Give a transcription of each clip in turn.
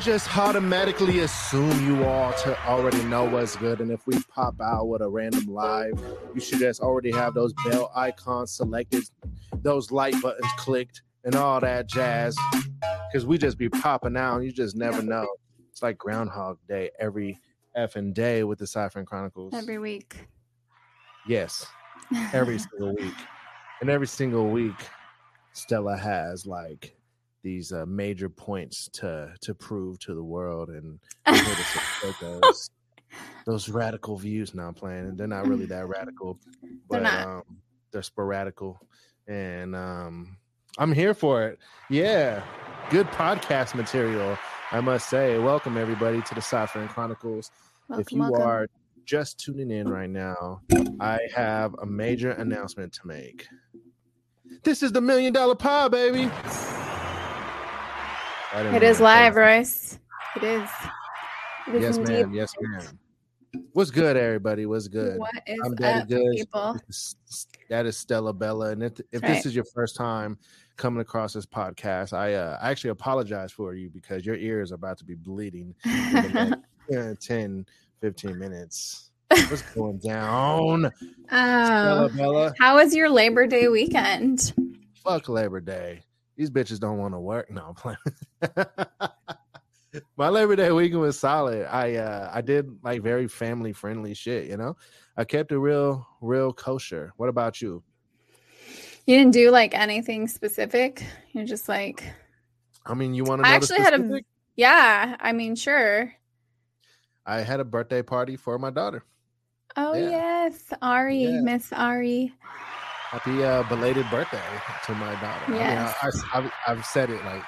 Just automatically assume you all to already know what's good, and if we pop out with a random live, you should just already have those bell icons selected, those light buttons clicked, and all that jazz. Because we just be popping out, and you just never know. It's like Groundhog Day every effing day with the Cypher Chronicles. Every week. Yes, every single week, and every single week, Stella has like these uh, major points to to prove to the world, and we're here to support those those radical views. Now I'm playing, and they're not really that radical, but They're um, they're sporadical, and um, I'm here for it. Yeah, good podcast material, I must say. Welcome everybody to the and Chronicles if you welcome. are just tuning in right now, I have a major announcement to make. This is the million dollar pie, baby. It is live, Royce. It is. It is Yes, indeed. ma'am. Yes, ma'am. What's good, everybody? What's good? What is I'm Daddy up, Good. people? That is Stella Bella, and if, if Right. this is your first time coming across this podcast, I uh, I actually apologize for you because your ears are about to be bleeding in the next uh, 10, 15 minutes. What's going down? Stella oh, Bella. how was your Labor Day weekend? Fuck Labor Day. These bitches don't want to work. No, I'm playing. My Labor Day weekend was solid. I uh I did like very family friendly shit, you know. I kept it real, real kosher. What about you? You didn't do like anything specific. You're just like, I mean, you want to know I actually had a, yeah. I mean, sure. I had a birthday party for my daughter. Oh Yeah. yes, Ari. Miss Ari. Happy uh, belated birthday to my daughter. Yes. I mean, I, I've said it like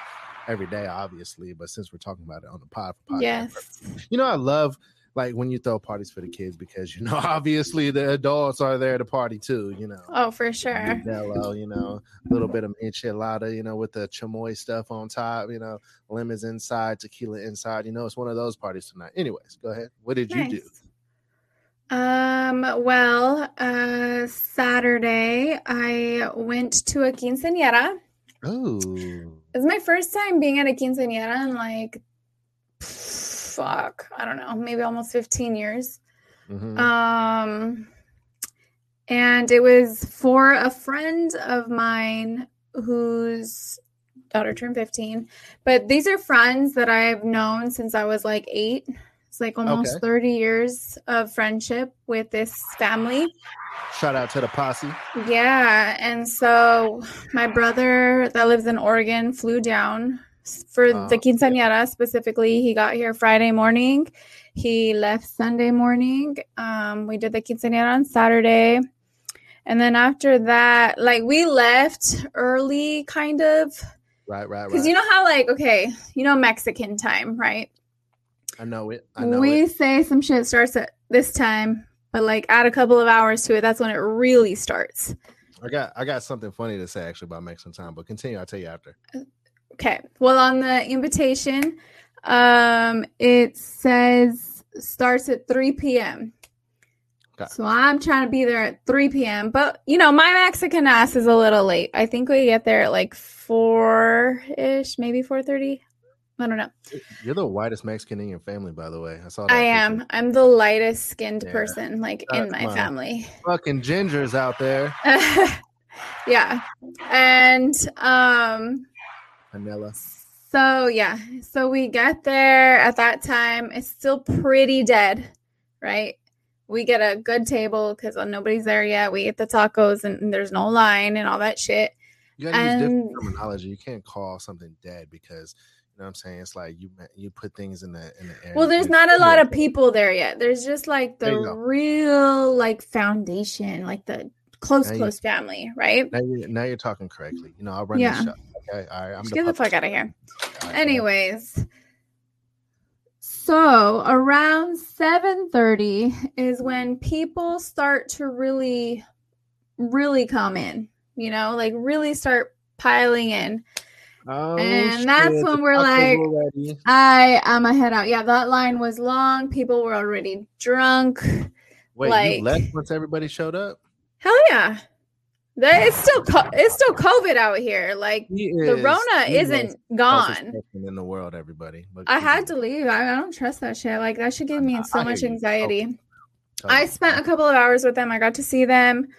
every day, obviously, but since we're talking about it on the pod, podcast, Yes. you know, I love like when you throw parties for the kids because you know, obviously, the adults are there to party too. You know, Oh, for sure. Jello, you know, a little bit of enchilada, you know, with the chamoy stuff on top, you know, lemons inside, tequila inside. You know, it's one of those parties tonight. Anyways, go ahead. What did you do? Um, well, uh Saturday I went to a quinceañera. Oh, It was my first time being at a quinceañera in like fuck, I don't know, maybe almost 15 years. mhm. Um and it was for a friend of mine whose daughter turned 15. But these are friends that I've known since I was like 8. It's like almost Okay. 30 years of friendship with this family. shout out to the posse. Yeah, and so my brother that lives in Oregon flew down for Oh, the quinceañera specifically. He got here Friday morning. He left Sunday morning. Um, we did the quinceañera on Saturday. And then after that, like we left early, kind of, Right, right, right. because you know how, like, okay, you know Mexican time, right? I know it. I know we it. say some shit starts at this time, but like add a couple of hours to it. That's when it really starts. I got I got something funny to say actually about Mexican time, but continue. I'll tell you after. Okay. Well, on the invitation, um, it says starts at 3 p.m. Okay. So I'm trying to be there at 3 p.m. But you know, my Mexican ass is a little late. I think we get there at like four ish, maybe 4:30. I don't know. You're the whitest Mexican in your family, by the way. I saw that. I picture. am. I'm the lightest skinned Yeah. person like Uh, in my on. family. Fucking gingers out there. yeah. And um Vanilla. So yeah, so we get there at that time. It's still pretty dead, right? We get a good table because nobody's there yet. We get the tacos and, and there's no line and all that shit. You gotta use different terminology. You can't call something dead because you know what I'm saying. It's like you you put things in the in the air. Well, there's not a lot of people there yet. There's just like the real like foundation, like the close Now you- close family, right? Now you're, now you're talking correctly. You know, I'll run Yeah. this show. Okay, all right. I'm get the fuck out of here. Right, Anyways, so around 7:30 is when people start to really really come in, you know, like really start piling in. Oh, and that's when we're like, already. I am a head out. Yeah, that line was long. People were already drunk. wait, like- you left once everybody showed up. Hell yeah. There- It's still co- it's still COVID out here. Like He the is, Rona isn't gone. in the world, everybody. But I had to leave. I, I don't trust that shit. Like that should give me I- so I much anxiety. I spent a couple of hours with them. I got to see them.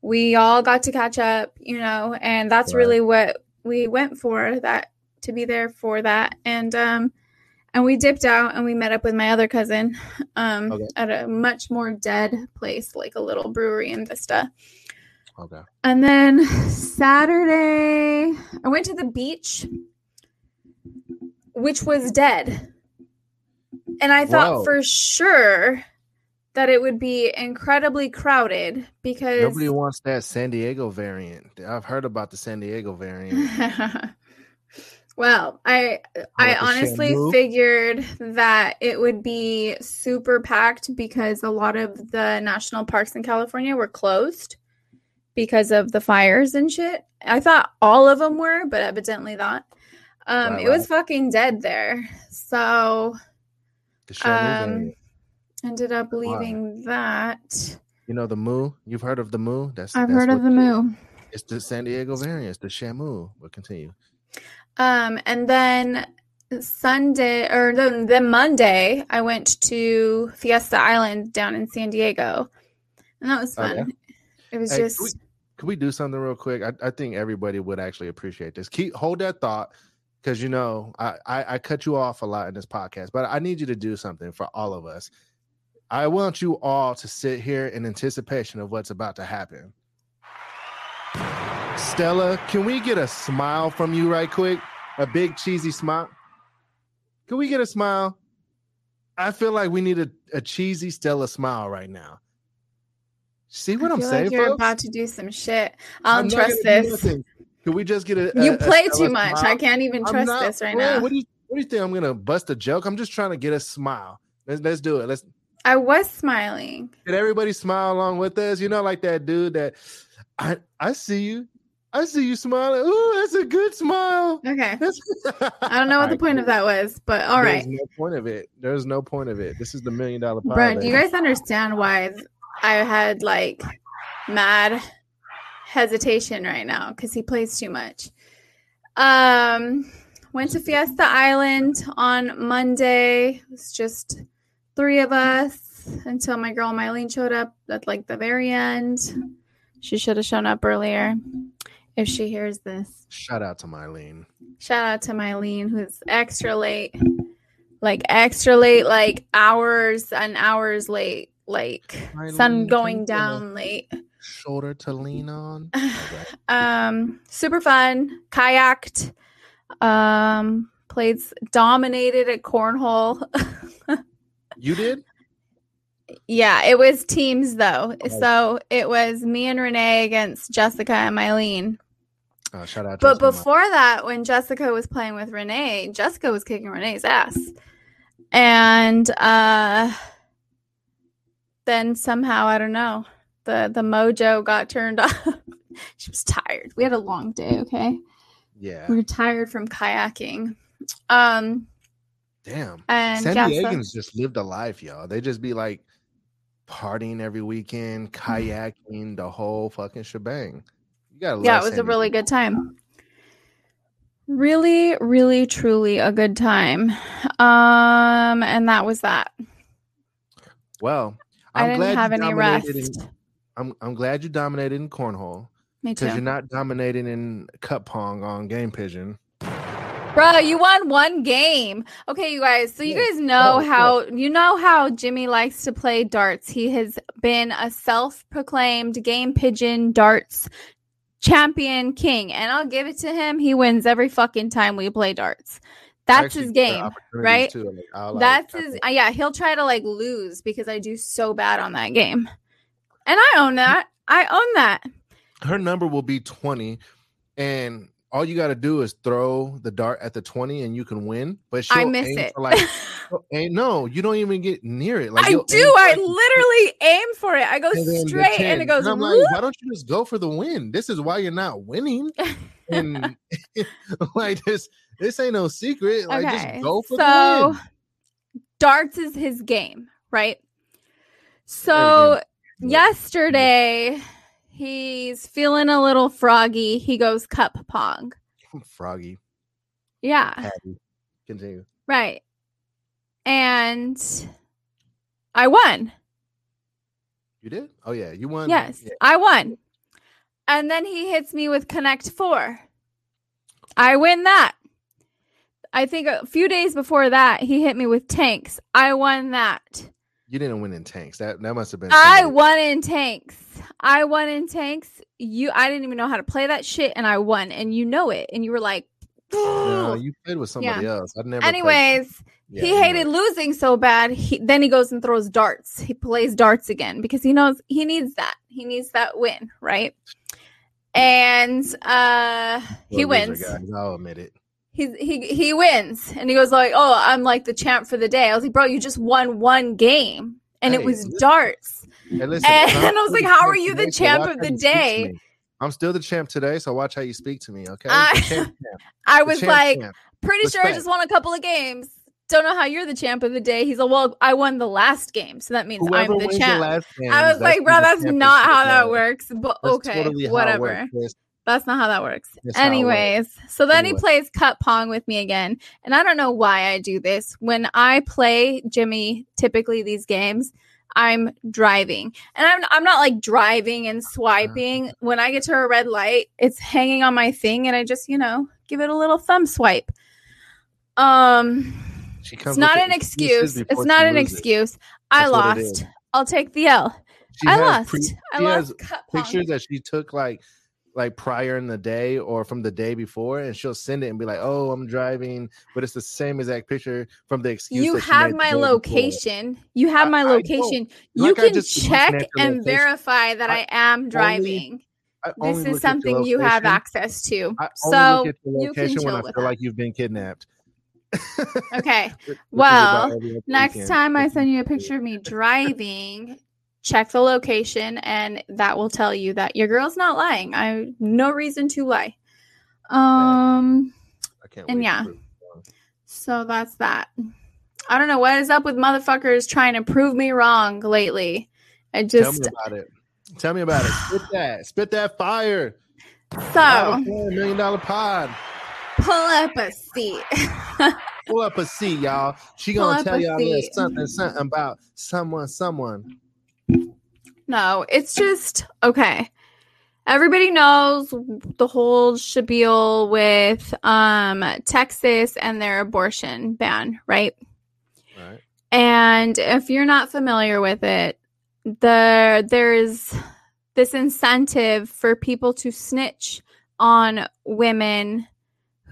We all got to catch up, you know, and that's Right. really what we went for that to be there for that. And um and we dipped out and we met up with my other cousin um Okay. at a much more dead place like a little brewery in Vista. Okay. And then Saturday, I went to the beach, which was dead. And I thought Whoa. for sure that it would be incredibly crowded because Nobody wants that San Diego variant. I've heard about the San Diego variant. well, I I honestly figured that it would be super packed because a lot of the national parks in California were closed because of the fires and shit. I thought all of them were, but evidently not. Um, it was fucking dead there. So The um variant. Ended up leaving that. You know the Moo? You've heard of the Moo? That's I've that's heard of the moo. It's the San Diego variant. It's the Shamu. But continue. Um, and then Sunday or no, then Monday, I went to Fiesta Island down in San Diego, and that was Oh, fun. yeah? It was Hey, just we- Can we do something real quick? I, I think everybody would actually appreciate this. Keep hold that thought because you know I, I I cut you off a lot in this podcast, but I need you to do something for all of us. I want you all to sit here in anticipation of what's about to happen. Stella, can we get a smile from you right quick? A big cheesy smile. Can we get a smile? I feel like we need a, a cheesy Stella smile right now. See what I I'm feel saying? like you're folks? about to do some shit. I I'm um, trust this. Can we just get a? You a- a play Stella too much. smile? I can't even trust not this right playing. now. What do you What do you think? I'm gonna bust a joke? I'm just trying to get a smile. Let's Let's do it. Let's. I was smiling. Did everybody smile along with us? You know, like that dude that I I see you. I see you smiling. Ooh, that's a good smile. Okay. That's, I don't know what the point of that was, but all right. There's no point of it. There's no point of it. This is the million dollar pie. Brent, do you guys understand why I had like mad hesitation right now because he plays too much. Um, went to Fiesta Island on Monday. It was just three of us until my girl Mylene showed up at like the very end. She should have shown up earlier if she hears this. Shout out to Mylene. Shout out to Mylene, who's extra late, like extra late, like hours and hours late, like sun going down late. Shoulder to lean on. Okay. um, super fun. Kayaked. Um, played, dominated at cornhole. You did? yeah, it was teams though. Okay. So it was me and Renee against Jessica and Mylene. Oh, shout out. But Mylene. before that, when Jessica was playing with Renee, Jessica was kicking Renee's ass. And uh then somehow, I don't know, the the mojo got turned off. she was tired. We had a long day, okay? yeah. We were tired from kayaking. Um Damn. and San yeah, so- Diegans just lived a life, y'all. They just be like partying every weekend, kayaking, the whole fucking shebang. You gotta love yeah, it was San a really Diego. good time. Really, really, truly a good time. Um, and that was that. Well, I I'm didn't glad have any rest. in, I'm I'm glad you dominated in cornhole Me because you're not dominating in cup pong on game pigeon. Bro, you won one game. Okay, you guys. So you guys know Oh, yeah. how you know how Jimmy likes to play darts. He has been a self-proclaimed game pigeon darts champion king, and I'll give it to him. He wins every fucking time we play darts. That's Actually, his game, right? too. Like, like, That's I his. uh, yeah, he'll try to like lose because I do so bad on that game, and I own that. I own that. her number will be 20 and all you got to do is throw the dart at the 20 and you can win but I miss it. for like ain't no you don't even get near it like I do. I like, literally aim for it. I go and straight, and it goes. I'm like why don't you just go for the win this is why you're not winning and like this this ain't no secret like okay. just go for the so win darts is his game, right? So yesterday He's feeling a little froggy. He goes cup pong. Froggy. Yeah. Patty. Continue. Right. And I won. You did? Oh yeah, you won. Yes, Yeah. I won. And then he hits me with Connect Four. I win that. I think a few days before that, he hit me with tanks. I won that. You didn't win in tanks. That that must have been. I won in tanks. I won in tanks. You, I didn't even know how to play that shit, and I won, and you know it. And you were like, No, you played with somebody else. I'd never. anyways, Yeah, he hated know. losing so bad. He then he goes and throws darts. He plays darts again because he knows he needs that. He needs that win, right? And uh he You're a loser, wins. guys. I'll admit it. He he he wins. And he goes like, "Oh, I'm like the champ for the day." I was like, "Bro, you just won one game." And it was listen- darts. Hey, listen, And I'm I was like, how are you the so champ of the you speak to day? I'm still the champ today, so watch how you speak to me, okay? I- champ, champ, I was champ, like, pretty sure I just won a couple of games. Don't know how you're the champ of the day. He's like, well, I won the last game, so that means Whoever I'm the champ. last game, I was like, bro, that's not how that works. But That's okay, totally whatever. works. That's not how that works. That's it works. Anyways, so then Anyway. he plays cup pong with me again. And I don't know why I do this. When I play Jimmy, typically these games, I'm driving. And I'm I'm not like driving and swiping. When I get to a red light, it's hanging on my thing and I just, you know, give it a little thumb swipe. Um She it's not an excuse. It's not an excuse. I it lost. I'll take the L. She I lost. pre- I lost has cup pong. pictures that she took like like prior in the day or from the day before, and she'll send it and be like, "Oh, I'm driving," but it's the same exact picture from the excuse. you have my day before. location. You have my I location. You Like can check looking at the and location. verify that I, I am driving. I This is look at your something you have access to. So look at your you can location when I with feel that. like you've been kidnapped. Okay. Well, about every other Next weekend. time I send you a picture of me driving, check the location and that will tell you that your girl's not lying. I no reason to lie. Um I can't and yeah. prove you wrong. so that's that. I don't know what is up with motherfuckers trying to prove me wrong lately. I Tell just me about it. Tell me about it. Spit that. Spit that fire. so Out of four, million dollar pod. pull up a seat. Pull up a seat, y'all. She gonna tell y'all a little seat. something, something about someone, someone. No, it's just okay. Everybody knows the whole spiel with um Texas and their abortion ban, right? Right. And if you're not familiar with it, the there's this incentive for people to snitch on women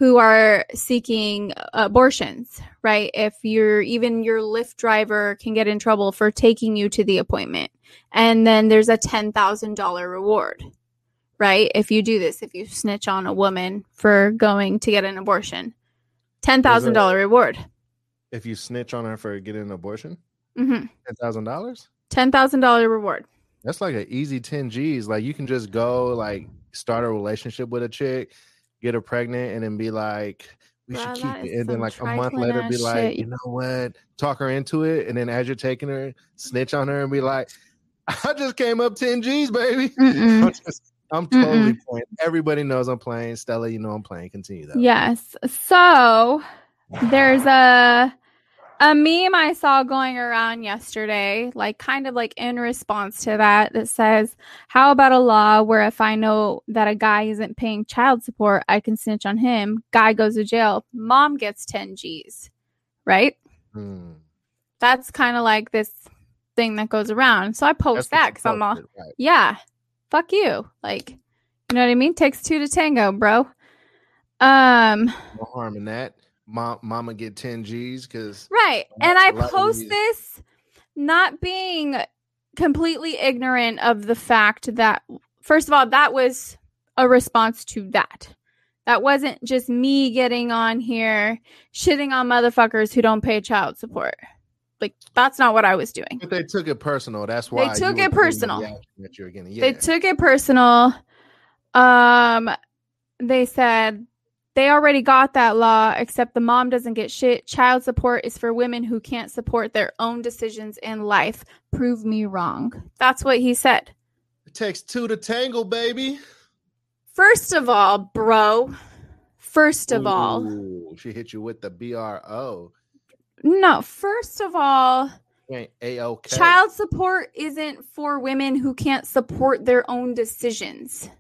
who are seeking abortions, right? If you're even your Lyft driver can get in trouble for taking you to the appointment. And then there's a $10,000 reward, right? If you do this, if you snitch on a woman for going to get an abortion, $10,000 reward. If you snitch on her for getting an abortion, hmm thousand dollars. $10,000 reward. That's like an easy ten G's. Like you can just go like start a relationship with a chick, get her pregnant, and then be like, "We should keep it." And then like a month later, be like, shit. "You know what?" Talk her into it, and then as you're taking her, snitch on her and be like, "I just came up ten G's, baby." I'm, just, I'm totally playing. Everybody knows I'm playing. Stella, you know I'm playing. Continue though. Yes. So there's a a meme I saw going around yesterday, like kind of like in response to that, that says, How about a law where if I know that a guy isn't paying child support, I can snitch on him? Guy goes to jail, mom gets 10 G's, right? Hmm. That's kind of like this thing that goes around. So I post That's that because I'm all, right. yeah, fuck you. Like, you know what I mean? Takes two to tango, bro. Um, No harm in that. Mom, mama get 10 G's because Right. And I post this not being completely ignorant of the fact that, first of all, that was a response to that. That wasn't just me getting on here shitting on motherfuckers who don't pay child support. Like, that's not what I was doing. but they took it personal. That's why they took it the personal. That you're getting. Yeah. They took it personal. Um, they said they already got that law, except the mom doesn't get shit. Child support is for women who can't support their own decisions in life. Prove me wrong. That's what he said. It takes two to tangle, baby. First of all, bro. First of all, she hit you with the BRO. no. First of all, A-OK. child support isn't for women who can't support their own decisions.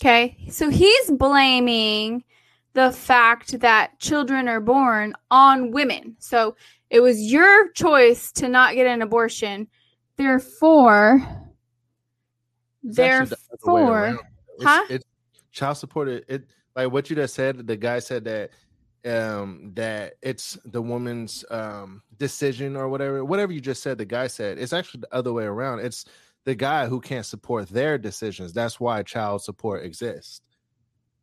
Okay, so he's blaming the fact that children are born on women. So it was your choice to not get an abortion. Therefore, It's actually the therefore. It's, Huh? it's child support. It, it like what you just said. The guy said that um that it's the woman's um decision or whatever. Whatever you just said, the guy said it's actually the other way around. It's the guy who can't support their decisions. That's why child support exists.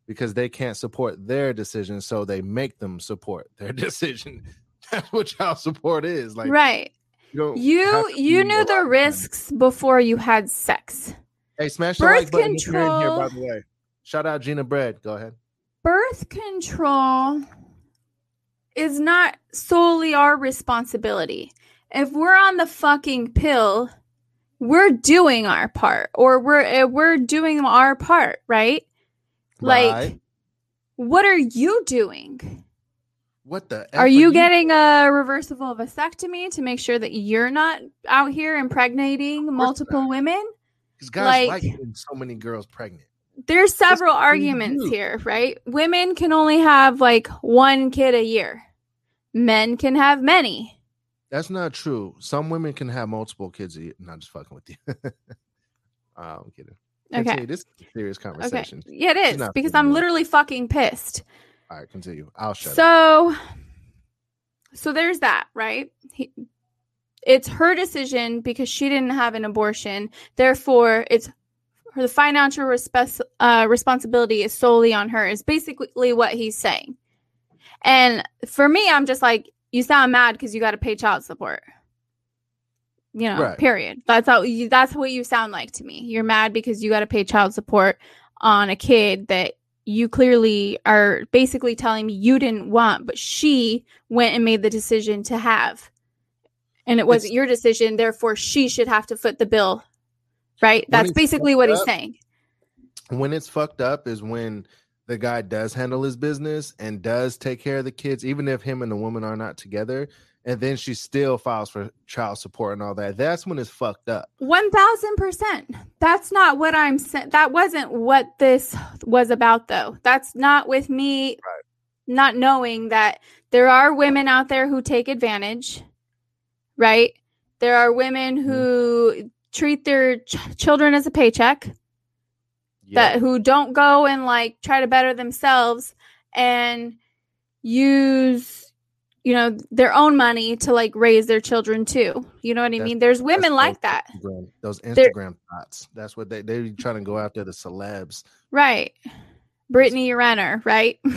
Because they can't support their decisions, so they make them support their decision. That's what child support is. Like right. you You you knew the risks before you had sex. Hey, smash the like button if you're in here, by the way. Shout out Gina Bread. Go ahead. birth control is not solely our responsibility. If we're on the fucking pill, we're doing our part or we're eh, we're doing our part, right? Like Right. what are you doing? What the? Are you getting a reversible vasectomy to make sure that you're not out here impregnating multiple not. women? because guys like- like getting so many girls pregnant. There's several what we arguments here, right? Women can only have like one kid a year. Men can have many. That's not true. Some women can have multiple kids. a year. Not just fucking with you. Uh, I'm kidding. Okay. Continue. This is a serious Okay. conversation. Yeah, it is because I'm literally fucking pissed. All right, continue. I'll shut up. So so there's that, right? He, it's her decision because she didn't have an abortion. Therefore, it's her the financial respes- uh, responsibility is solely on her. Is basically what he's saying. And for me, I'm just like, you sound mad because you got to pay child support. You know, Right. period. That's how you, that's what you sound like to me. You're mad because you got to pay child support on a kid that you clearly are basically telling me you didn't want, but she went and made the decision to have. And it wasn't It's- your decision, therefore she should have to foot the bill. Right? That's basically what he's saying. when it's fucked up is when the guy does handle his business and does take care of the kids, even if him and the woman are not together, and then she still files for child support and all that. That's when it's fucked up. One thousand percent. That's not what I'm saying. That wasn't what this was about, though. That's not with me not knowing that there are women out there who take advantage, right? There are women mm-hmm. who treat their ch- children as a paycheck, that who don't go and like try to better themselves and use you know their own money to like raise their children too. You know what i mean? There's women like those that. Instagram- those Instagram thoughts. That's what they they trying to go after the celebs. right. Brittany renner right?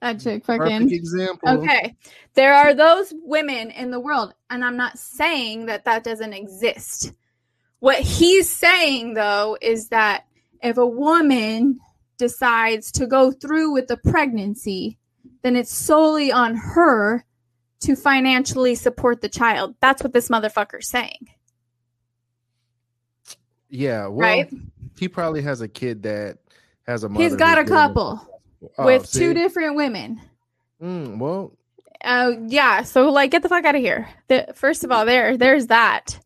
That chick fucking example. okay. There are those women in the world and i'm not saying that that doesn't exist. What he's saying though is that if a woman decides to go through with the pregnancy then it's solely on her to financially support the child that's what this motherfucker's saying Yeah, well, right he probably has a kid that has a mother. he's got a who's doing it. couple Oh, with see? two different women Mm, well, Oh yeah, so like get the fuck out of here. The, first of all, there there's that.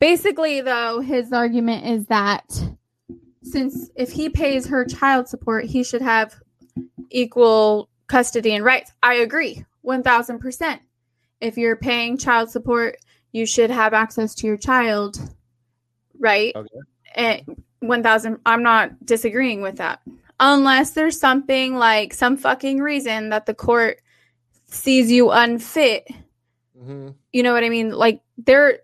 Basically, though, his argument is that since if he pays her child support, he should have equal custody and rights. I agree, one thousand percent. If you're paying child support, you should have access to your child, right? Okay. And one thousand. I'm not disagreeing with that, unless there's something like some fucking reason that the court sees you unfit mhm. you know what i mean like there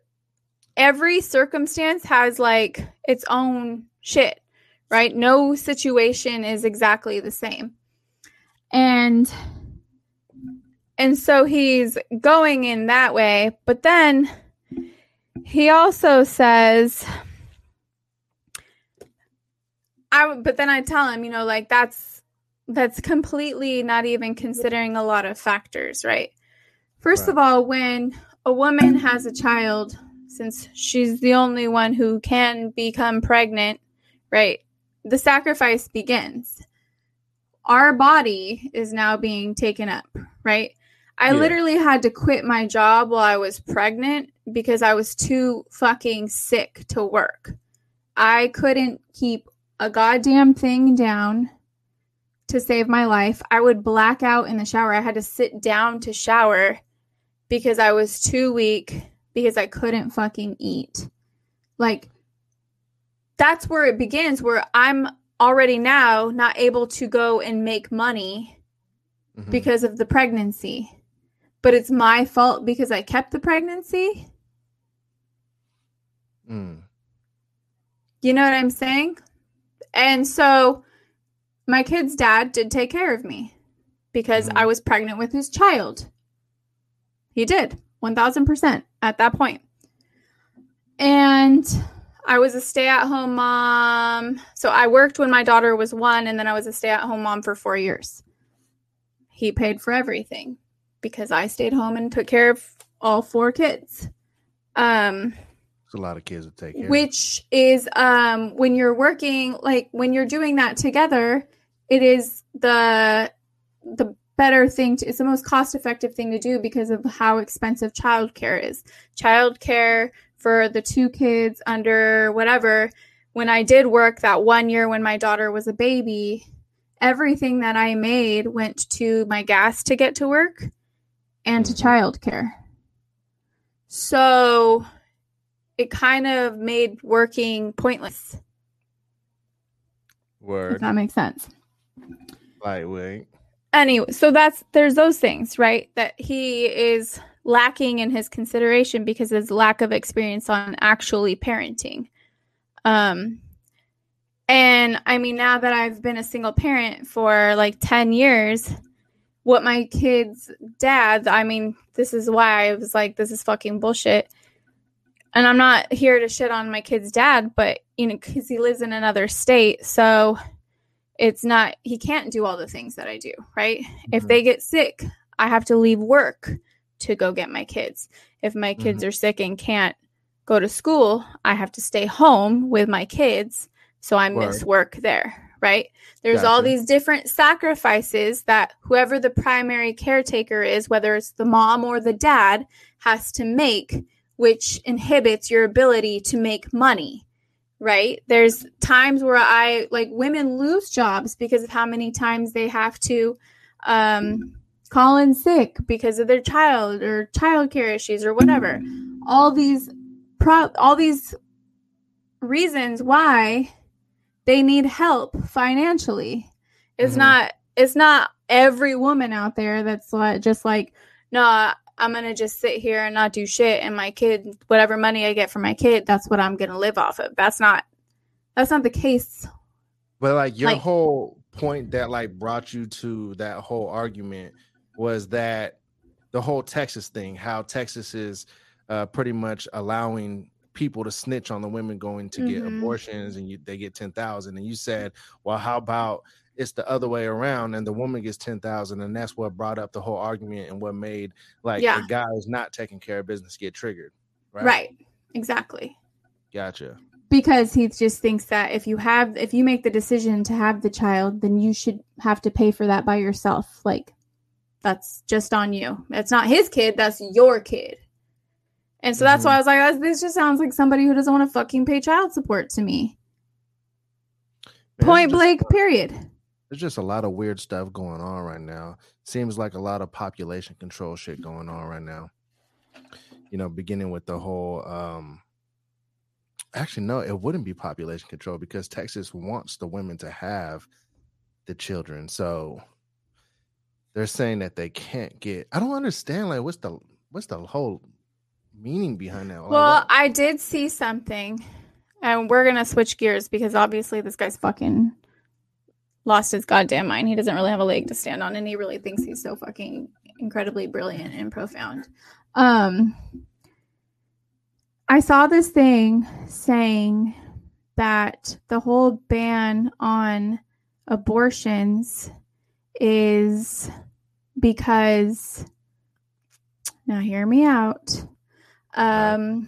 every circumstance has like its own shit right? No situation is exactly the same. And and so he's going in that way but then he also says i but then i tell him you know like that's that's completely not even considering a lot of factors right? First of all when a woman has a child since she's the only one who can become pregnant, right? The sacrifice begins. Our body is now being taken up, right? I Yeah. literally had to quit my job while I was pregnant because I was too fucking sick to work. I couldn't keep a goddamn thing down to save my life. I would black out in the shower. I had to sit down to shower because I was too weak because I couldn't fucking eat. Like that's where it begins where I'm already now not able to go and make money Mhm. because of the pregnancy. But it's my fault because I kept the pregnancy. Mm. You know what I'm saying? And so my kid's dad did take care of me because Mhm. I was pregnant with his child. He did 1000% at that point. And I was a stay at home mom. So I worked when my daughter was one, and then I was a stay at home mom for four years. He paid for everything because I stayed home and took care of all four kids. Um, It's a lot of kids to take care. of. which is um when you're working like when you're doing that together it is the the better thing to it's the most cost effective thing to do because of how expensive childcare is childcare for the two kids under whatever when i did work that one year when my daughter was a baby everything that i made went to my gas to get to work and to Mhm. childcare so it kind of made working pointless if Word. that makes sense Lightweight. anyway so that's there's those things right that he is lacking in his consideration because of his lack of experience on actually parenting um and i mean now that i've been a single parent for like 10 years what my kids dad i mean this is why i was like this is fucking bullshit and i'm not here to shit on my kid's dad but you know because he lives in another state so it's not he can't do all the things that I do, right? If Mhm. they get sick, I have to leave work to go get my kids. If my kids are sick and can't go to school, I have to stay home with my kids, so I miss Word. work there, right? There's all these different sacrifices that whoever the primary caretaker is, whether it's the mom or the dad, has to make which inhibits your ability to make money right? There's times where I like women lose jobs because of how many times they have to um, call in sick because of their child or childcare issues or whatever. All these pro- all these reasons why they need help financially. It's Mhm. not it's not every woman out there that's like, just like no, I'm gonna just sit here and not do shit, and my kid, whatever money I get from my kid, that's what I'm gonna live off of. That's not, that's not the case. But like your Like- whole point that like brought you to that whole argument was that the whole Texas thing, how Texas is uh, pretty much allowing people to snitch on the women going to get Mhm. abortions and you, they get 10,000 and you said, "Well, how about it's the other way around and the woman gets 10,000 and that's what brought up the whole argument and what made like Yeah. the guy who's not taking care of business get triggered." Right? Right. Exactly. Gotcha. Because he just thinks that if you have, if you make the decision to have the child, then you should have to pay for that by yourself. Like, that's just on you. It's not his kid, that's your kid. And so that's Mhm. why I was like, this just sounds like somebody who doesn't want to fucking pay child support to me. Man, Point just- blank, period. There's just a lot of weird stuff going on right now. Seems like a lot of population control shit going on right now. You know, beginning with the whole um actually no, it wouldn't be population control because Texas wants the women to have the children. So they're saying that they can't get I don't understand like what's the what's the whole meaning behind that? Like, Well, what- I did see something, and we're gonna switch gears because obviously this guy's fucking lost his goddamn mind. He doesn't really have a leg to stand on, and he really thinks he's so fucking incredibly brilliant and profound. Um, I saw this thing saying that the whole ban on abortions is because now hear me out um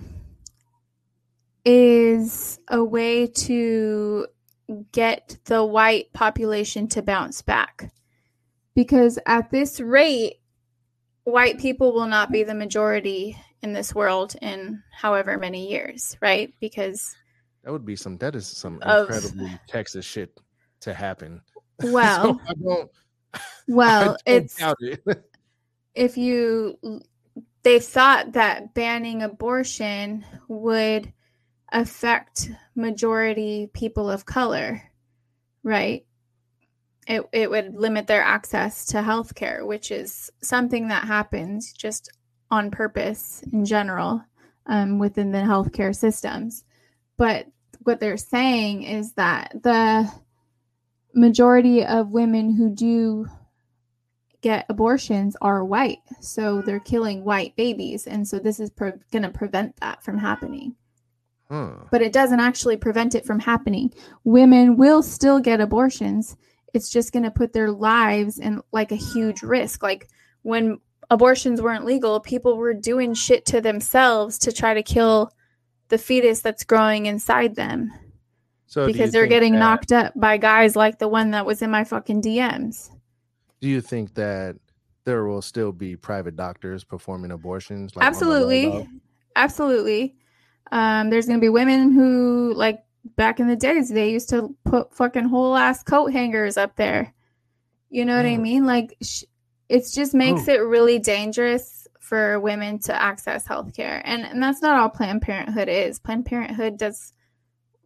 is a way to get the white population to bounce back. Because at this rate, white people will not be the majority in this world in however many years, right? Because that would be some that is some Of- incredibly Texas shit to happen. well, so well, it's it. if you they thought that banning abortion would affect majority people of color right it, it would limit their access to health care which is something that happens just on purpose in general um, within the healthcare systems but what they're saying is that the majority of women who do get abortions are white. So they're killing white babies. And so this is pre- going to prevent that from happening. Huh. But it doesn't actually prevent it from happening. Women will still get abortions. It's just going to put their lives in like a huge risk. Like when abortions weren't legal, people were doing shit to themselves to try to kill the fetus that's growing inside them So because they're getting that- knocked up by guys like the one that was in my fucking DMs. Do you think that there will still be private doctors performing abortions? like, absolutely absolutely um there's gonna be women who like back in the days they used to put fucking whole ass coat hangers up there you know what i Mm. mean like sh- it just makes Oh. it really dangerous for women to access healthcare and and that's not all planned parenthood is planned parenthood does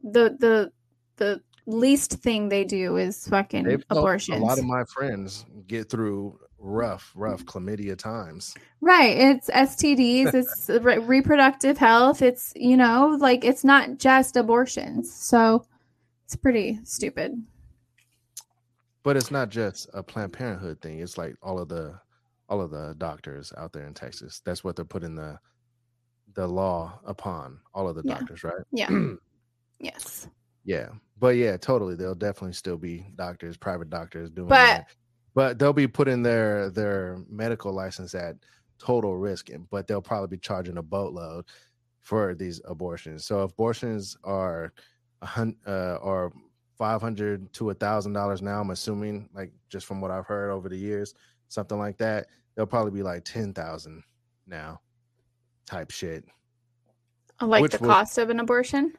the the the least thing they do is fucking They've abortions A lot of my friends get through rough, rough chlamydia times. Right. It's STDs, it's re- reproductive health. It's, you know, like it's not just abortions. So it's pretty stupid. But it's not just a Planned Parenthood thing. It's like all of the all of the doctors out there in Texas. That's what they're putting the the law upon all of the Yeah. doctors, right? Yeah. Yes. Yeah. But yeah, totally. There'll definitely still be doctors, private doctors doing But- that. But they'll be putting their their medical license at total risk, but they'll probably be charging a boatload for these abortions. So if abortions are uh, or five hundred to a thousand dollars now, I'm assuming, like just from what I've heard over the years, something like that. They'll probably be like ten thousand now, type shit. Like Which the would- cost of an abortion.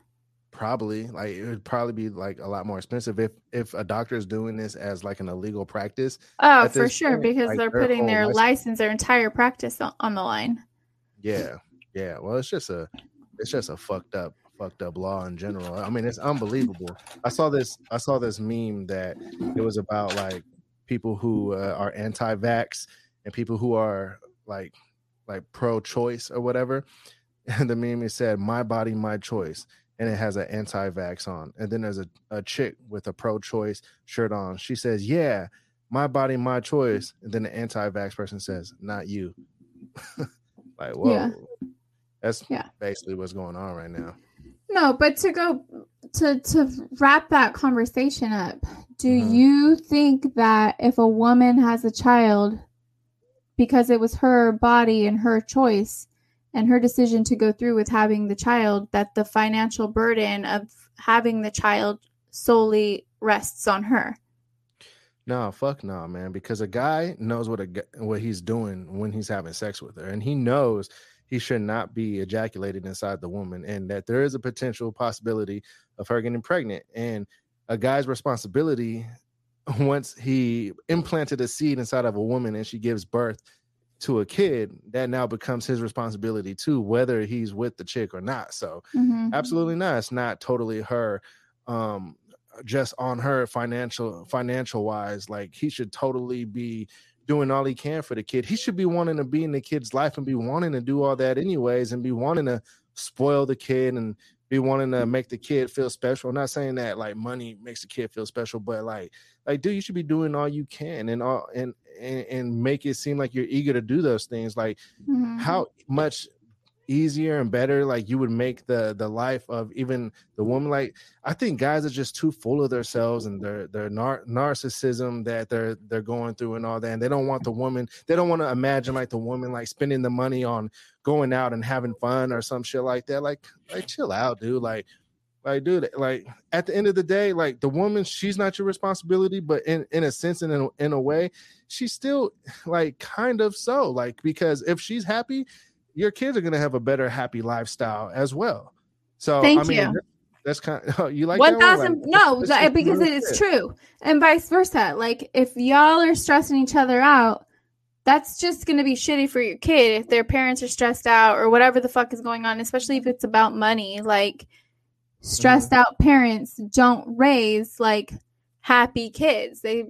Probably, like it would probably be like a lot more expensive if if a doctor is doing this as like an illegal practice. Oh, for sure. point, Because like, they're their putting their license- license, their entire practice on, on the line. Yeah, yeah. Well, it's just a it's just a fucked up fucked up law in general. I mean, it's unbelievable. I saw this I saw this meme that it was about like people who uh, are anti-vax and people who are like like pro-choice or whatever. And the meme it said "My body, my choice," and it has an anti-vax on. And then there's a, a chick with a pro-choice shirt on. She says, "Yeah, my body, my choice." And then the anti-vax person says, "Not you." like, whoa. Yeah. That's Yeah. basically what's going on right now. No, but to go to to wrap that conversation up, do Mhm. you think that if a woman has a child because it was her body and her choice and her decision to go through with having the child that the financial burden of having the child solely rests on her? No, fuck no, man. Because a guy knows what a what he's doing when he's having sex with her, and he knows he should not be ejaculated inside the woman, and that there is a potential possibility of her getting pregnant. And a guy's responsibility once he implanted a seed inside of a woman and she gives birth to a kid, that now becomes his responsibility too, whether he's with the chick or not. So Mhm. absolutely not it's not totally her um just on her financial financial wise like he should totally be doing all he can for the kid he should be wanting to be in the kid's life and be wanting to do all that anyways and be wanting to spoil the kid and be wanting to make the kid feel special I'm not saying that like money makes the kid feel special but like like dude you should be doing all you can and all and and, and make it seem like you're eager to do those things like Mhm. how much easier and better like you would make the the life of even the woman like i think guys are just too full of themselves and their their nar- narcissism that they're they're going through and all that and they don't want the woman they don't want to imagine like the woman like spending the money on going out and having fun or some shit like that like like chill out dude like like dude like at the end of the day like the woman she's not your responsibility but in in a sense and in, in a way she's still like kind of so like because if she's happy your kids are going to have a better happy lifestyle as well so Thank i mean you. that's kind of you like One that one? thousand, Like, no, that's that- just because it is true, and vice versa. Like if y'all are stressing each other out, that's just gonna be shitty for your kid if their parents are stressed out or whatever the fuck is going on. Especially if it's about money. Like stressed Mm-hmm. out parents don't raise like happy kids. They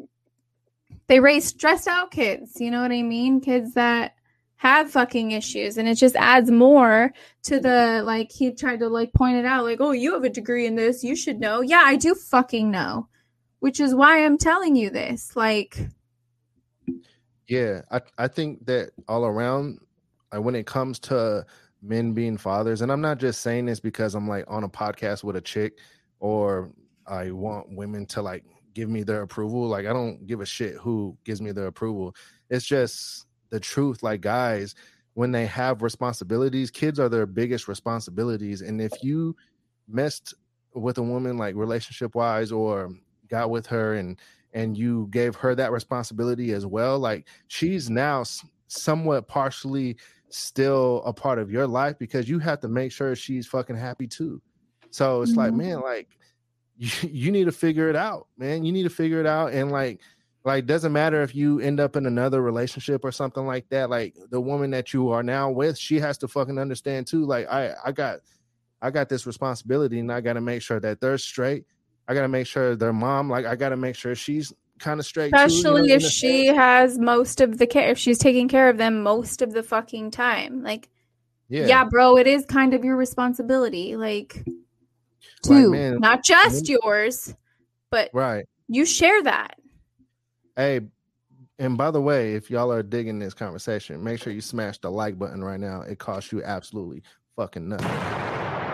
they raise stressed out kids. You know what I mean? Kids that have fucking issues and it just adds more to the like he tried to like point it out like oh you have a degree in this you should know yeah i do fucking know which is why i'm telling you this like Yeah, I I think that all around, like when it comes to men being fathers, and I'm not just saying this because I'm like on a podcast with a chick, or I want women to like give me their approval. Like I don't give a shit who gives me their approval. It's just the truth. Like guys, when they have responsibilities, kids are their biggest responsibilities, and if you messed with a woman like relationship wise or got with her and and you gave her that responsibility as well like she's now somewhat partially still a part of your life because you have to make sure she's fucking happy too so it's like Mhm. man like you, you need to figure it out man you need to figure it out and like like doesn't matter if you end up in another relationship or something like that like the woman that you are now with she has to fucking understand too like i i got i got this responsibility and i got to make sure that they're straight. I got to make sure their mom like i got to make sure she's kind of straight too, you know, especially if she has most of the care if she's taking care of them most of the fucking time like yeah, bro it is kind of your responsibility like too man, not just yours but right. you share that Hey, and by the way, if y'all are digging this conversation, make sure you smash the like button right now. It costs you absolutely fucking nothing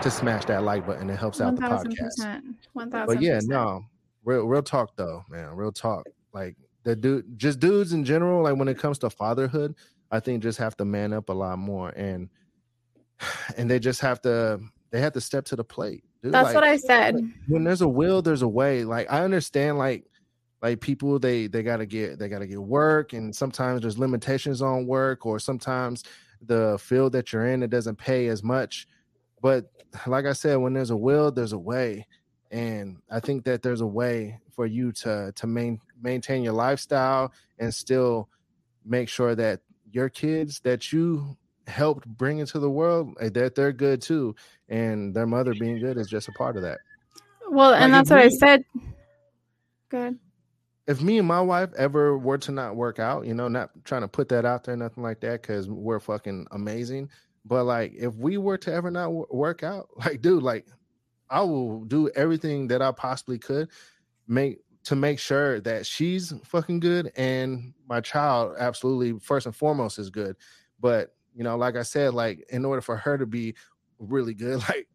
to smash that like button. It helps out the podcast. 1000% 1000% But yeah, no, real real talk though, man. Real talk. Like the dude, just dudes in general. Like when it comes to fatherhood, I think just have to man up a lot more, and and they just have to they have to step to the plate. Dude. that's Like, what i said when there's a will there's a way like i understand like like people they they gotta get they gotta get work and sometimes there's limitations on work or sometimes the field that you're in it doesn't pay as much. But like i said when there's a will there's a way. And i think that there's a way for you to to main, maintain your lifestyle and still make sure that your kids that you helped bring into the world eh, that they're good too and their mother being good is just a part of that. Well and Like, that's if what i said good if me and my wife ever were to not work out, you know, not trying to put that out there, nothing like that, because we're fucking amazing. But like, if we were to ever not w- work out, like, dude, like, I will do everything that I possibly could make to make sure that she's fucking good and my child absolutely first and foremost is good. But you know, like I said, like in order for her to be really good, like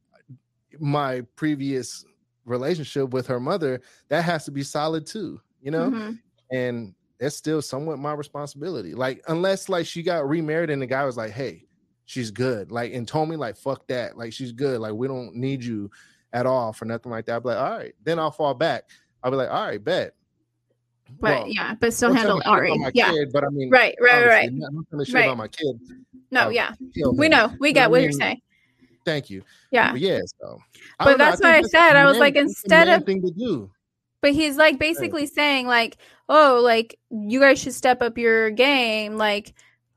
my previous relationship with her mother, that has to be solid too, you know? Mhm. And that's still somewhat my responsibility. Like, unless like she got remarried and the guy was like, hey, she's good. Like, and told me, like, fuck that. Like, she's good. Like, we don't need you at all for nothing like that. I'll be like, all right. Then I'll fall back. I'll be like, all right, bet. but Well, yeah but still handle tell me shit Ari. my yeah kid, but I mean, right right right I'm not shit Right. about my kid. no yeah we know we know what you're saying Thank you. yeah But yeah, so. But know, that's what I that's said. I was like, instead of- thing to do. But he's like basically saying like, "Oh, like you guys should step up your game. Like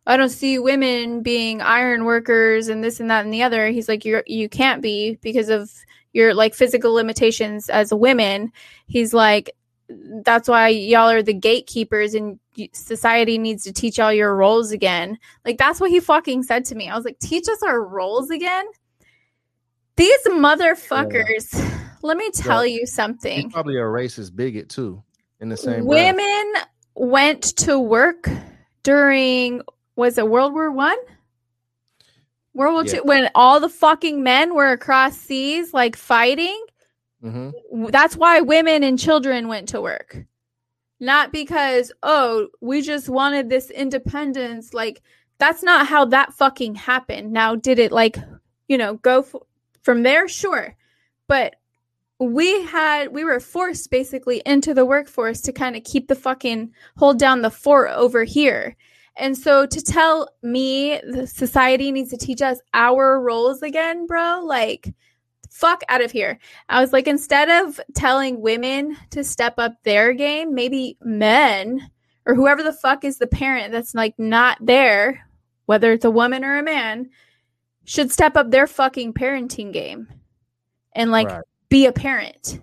I don't see women being iron workers and this and that and the other." He's like, "You you can't be because of your like physical limitations as a woman." He's like, "That's why y'all are the gatekeepers and society needs to teach y'all your roles again." Like that's what he fucking said to me. I was like, "Teach us our roles again?" These motherfuckers. Let me tell you He's something. probably a racist bigot too. In the same breath. women went to work during was it world war one World War Yeah. II, when all the fucking men were across seas, like fighting, hmm that's why women and children went to work. Not because, oh, we just wanted this independence. Like, that's not how that fucking happened. Now, did it, like, you know, go f- from there? Sure. But we had, we were forced basically into the workforce to kind of keep the fucking, hold down the fort over here. And so to tell me the society needs to teach us our roles again, bro, like, fuck out of here. I was like, instead of telling women to step up their game, maybe men or whoever the fuck is the parent that's like not there, whether it's a woman or a man, should step up their fucking parenting game and like Right. Be a parent.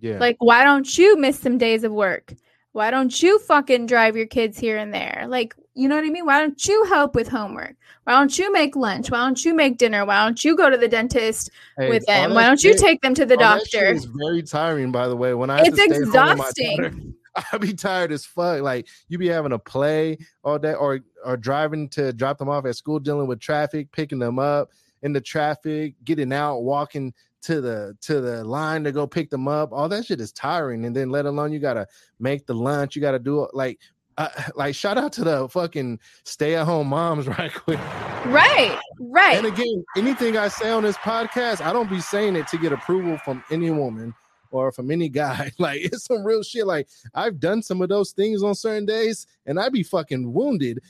Yeah. Like, why don't you miss some days of work? Why don't you fucking drive your kids here and there? Like, you know what I mean? Why don't you help with homework? Why don't you make lunch? Why don't you make dinner? Why don't you go to the dentist Hey, with them? Why don't you shit- take them to the all that shit doctor? It's very tiring, by the way. When I It's to stay home with my exhausting. I'd be tired as fuck. Like you'd be having a play all day, or or driving to drop them off at school, dealing with traffic, picking them up in the traffic, getting out, walking to the to the line to go pick them up. All that shit is tiring. And then let alone you gotta make the lunch. You gotta do it like. Uh, like shout out to the fucking stay at home moms right quick Right, right. and again, anything I say on this podcast, I don't be saying it to get approval from any woman or from any guy. Like it's some real shit. Like I've done some of those things on certain days, and I be fucking wounded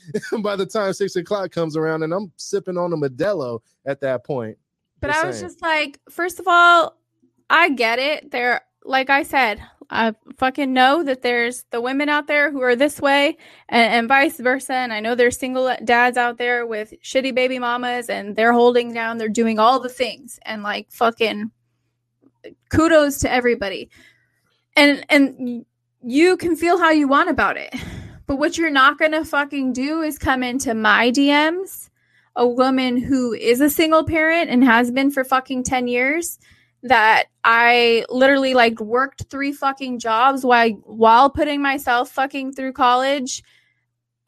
by the time six o'clock comes around, and I'm sipping on a Modelo at that point. But I was just like, first of all, I get it. There, like I said, I fucking know that there's the women out there who are this way and, and vice versa. And I know there's single dads out there with shitty baby mamas and they're holding down, they're doing all the things and like fucking kudos to everybody. And, and you can feel how you want about it. But what you're not going to fucking do is come into my DMs a woman who is a single parent and has been for fucking 10 years that I literally like worked three fucking jobs while while putting myself fucking through college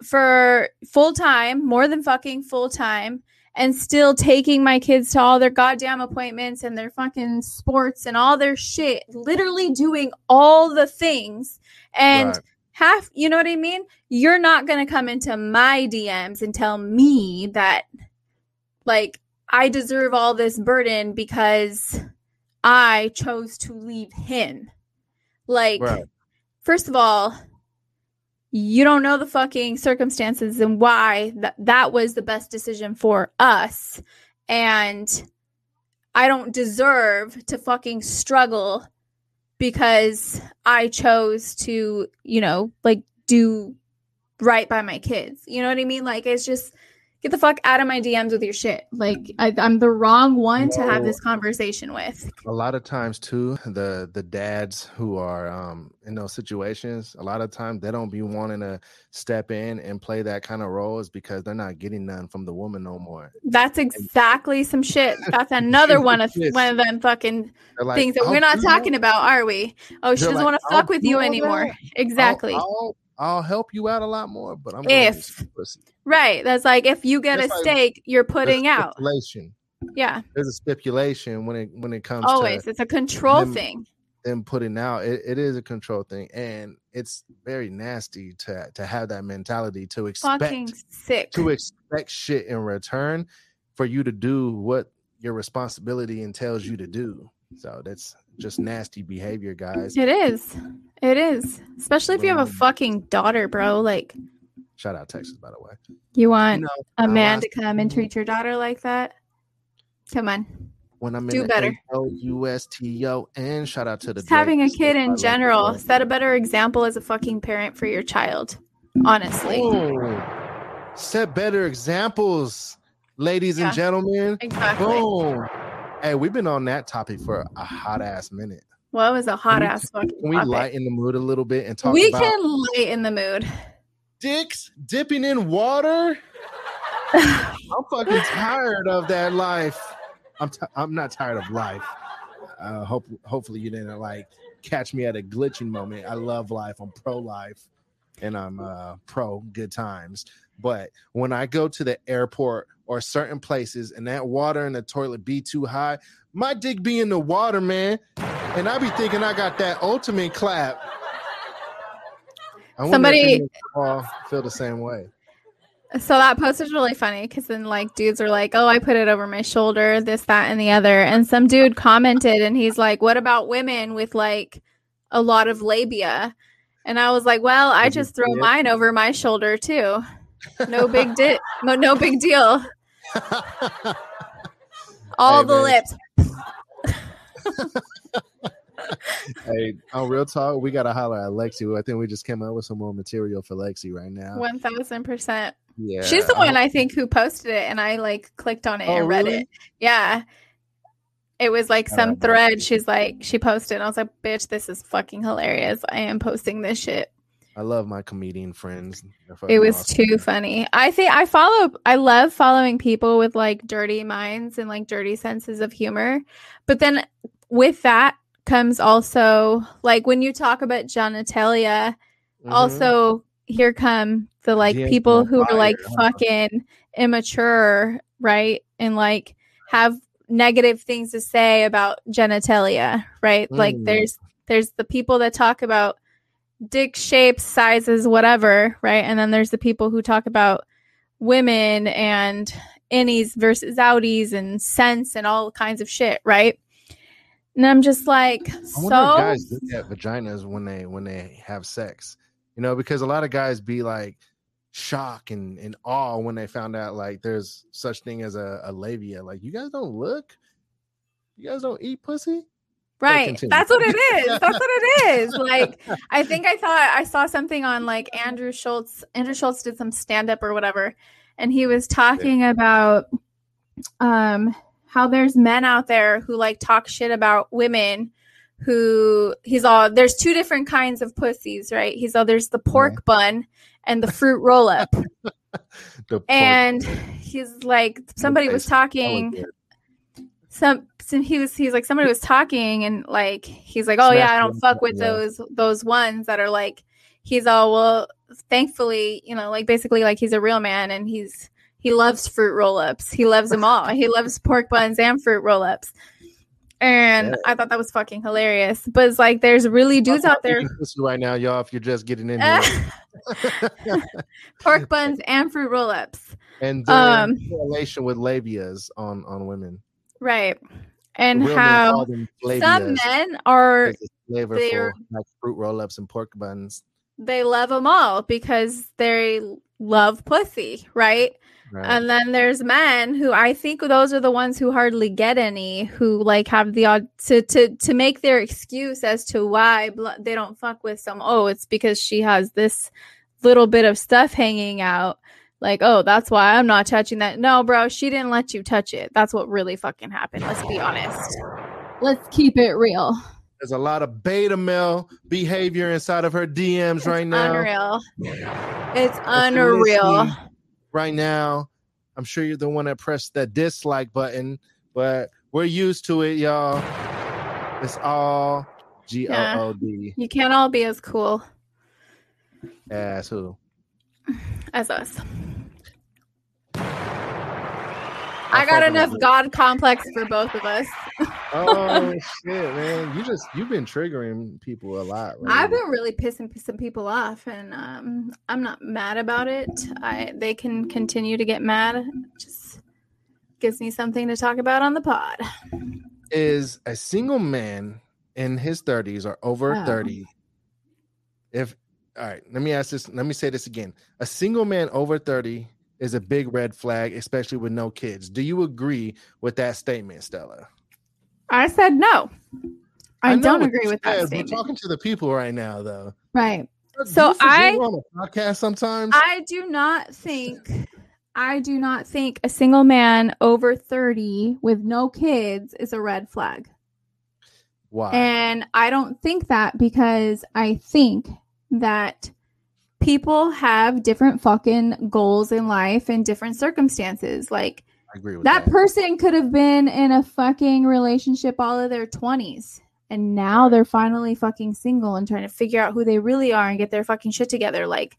for full time, more than fucking full time and still taking my kids to all their goddamn appointments and their fucking sports and all their shit, literally doing all the things and Right. Half you know what i mean? You're not going to come into my dms and tell me that like i deserve all this burden because i chose to leave him. Like Right. first of all you don't know the fucking circumstances and why that that was the best decision for us. And i don't deserve to fucking struggle because I chose to, you know, like do right by my kids. You know what I mean? Like it's just get the fuck out of my DMs with your shit. Like I, I'm the wrong one to have this conversation with. a lot of times too the the dads who are um in those situations a lot of times they don't be wanting to step in and play that kind of role is because they're not getting none from the woman no more That's exactly some shit. That's another one of one of them fucking like, things that "I'll we're not talking all- about, are we? Oh, she doesn't like, want to "I'll fuck with you anymore. that. Exactly. I'll, I'll, I'll help you out a lot more but i'm If- pussy. right. That's like if you get That's a like- steak, you're putting out. stipulation. Yeah. there's a stipulation when it when it comes Always. It's a control them- thing. them putting out it, it is a control thing and it's very nasty to to have that mentality to expect Fucking sick. to expect shit in return for you to do what your responsibility entails you to do so that's just nasty behavior guys It is. It is. Especially if you have a fucking daughter, bro. Like shout out texas by the way you want you know a man to come and treat your daughter like that. Come on. when i'm in do the better. A-O-U-S-T-O, and shout out to the having a kid in general, set a better example as a fucking parent for your child. Honestly. Set better examples ladies Yeah. and gentlemen Exactly. Boom. Hey, we've been on that topic for a hot ass minute. Well, it was a hot ass fucking Can we topic. lighten the mood a little bit and talk we about can lighten the mood. dicks dipping in water? I'm fucking tired of that life. I'm t- I'm not tired of life. Uh, hope hopefully you didn't like catch me at a glitching moment. I love life. I'm pro life. and I'm uh, pro good times. But when I go to the airport or certain places and that water in the toilet be too high, my dick be in the water, man. And I be thinking I got that ultimate clap. I Somebody- y'all feel the same way. So that post is really funny because then like dudes are like, "Oh, I put it over my shoulder, this, that, and the other." And some dude commented, and he's like, "What about women with like a lot of labia?" And I was like, "Well, I just throw mine over my shoulder too. No big di- no, no big deal. All Hey, the man. lips. hey, on real talk, we gotta holler at Lexi. I think we just came up with some more material for Lexi right now. One thousand percent. Yeah, She's the one I think who posted it, and I like clicked on it Oh, and read really? it. Yeah. It was like some thread. She's like, she posted. And I was like, bitch, this is fucking hilarious. I am posting this shit. I love my comedian friends. It was awesome. too funny. I think I follow, I love following people with like dirty minds and like dirty senses of humor. But then with that comes also like when you talk about genitalia, Mhm. also here come the like Yeah, people who are like fucking immature, right? And like have negative things to say about genitalia, right? Like Mm. there's there's the people that talk about dick shapes, sizes, whatever, right? And then there's the people who talk about women and innies versus outies and sense and all kinds of shit, right? And I'm just like, I so guys look at vaginas when they when they have sex. You know, because a lot of guys be like shock and, and awe when they found out like there's such thing as a, a labia. Like you guys don't look, you guys don't eat pussy. Right. That's what it is. That's what it is. Like I think I thought I saw something on like Andrew Schulz. Andrew Schulz did some stand up or whatever and he was talking about um how there's men out there who like talk shit about women who he's all there's two different kinds of pussies, right? He's all there's the pork bun and the fruit roll up. And he's like somebody was face. That was talking. Some, some he was he's like somebody was talking and like he's like oh yeah i don't fuck with yeah. those those ones that are like he's all well thankfully you know like basically like he's a real man and he's he loves fruit roll-ups he loves them all he loves pork buns and fruit roll-ups and Yeah. i thought that was fucking hilarious but it's like there's really dudes out there right now, y'all. If you're just getting in here, pork buns and fruit roll-ups and their Um, correlation with labias on on women. Right and Real how some men are It's a flavor they're- for like fruit roll-ups and pork buns. they love them all because they love pussy, right? Right? And then there's men who I think those are the ones who hardly get any, who like have the odd to to to make their excuse as to why bl- they don't fuck with some. Oh, it's because she has this little bit of stuff hanging out. Like, oh, that's why I'm not touching that. No, bro, she didn't let you touch it. That's what really fucking happened. Let's be honest. Let's keep it real. There's a lot of beta male behavior inside of her DMs right now. Unreal. It's unreal. Right now, I'm sure you're the one that pressed that dislike button, but we're used to it, y'all. It's all G O O D. You can't all be as cool Ass who? As us. I got enough. God complex for both of us. Oh shit, man! You just you've been triggering people a lot. I've been really pissing some people off, and um, I'm not mad about it. I they can continue to get mad. It just gives me something to talk about on the pod. is a single man in his 30s or over Oh. 30 if all right let me ask this let me say this again a single man over 30 is a big red flag especially with no kids do you agree with that statement stella I said no. I, know don't agree with that said, statement. we're talking to the people right now though right. So I- on a podcast sometimes I do not think I do not think a single man over 30 with no kids is a red flag. why And I don't think that because I think that people have different fucking goals in life and different circumstances. Like i agree with that that, person could have been in a fucking relationship all of their 20s and now they're finally fucking single and trying to figure out who they really are and get their fucking shit together. Like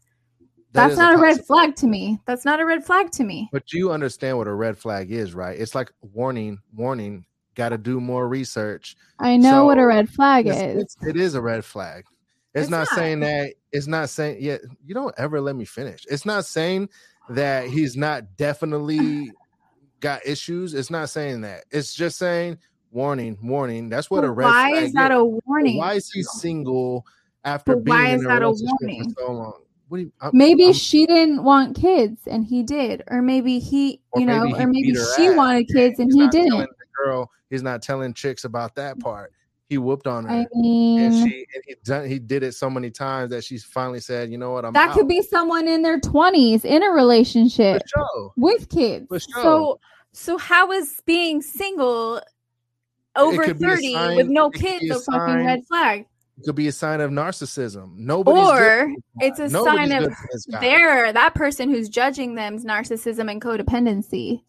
That that's not a red flag to me. That's not a red flag to me. But you understand what a red flag is, right? It's like warning, warning. Got to do more research. I know what a red flag It's, is. it's, it is a red flag. It's, It's not, not. saying that. It's not saying. Yeah, you don't ever let me finish. It's not saying that he's not definitely got issues. It's not saying that. It's just saying warning, warning. That's what a red why flag is that is. a warning? Why is he single after But being why in is a that a warning? for so long? What do you? I'm- maybe I'm- she didn't want kids and he did, or maybe he, Or you know, maybe he or maybe she ass. wanted kids and he's he not didn't. the girl. He's not telling chicks about that part. He whooped on her. I and mean, she and he done he did it so many times that she finally said, "You know what? I'm that out." could be someone in their twenties in a relationship sure. with kids. Sure. So so how is being single over could be a 30 sign- with no it could be kids a a fucking red flag? It could be a sign of narcissism. Nobody's Or it's a Nobody's sign of good for this guy. There, that person who's judging them's narcissism and codependency.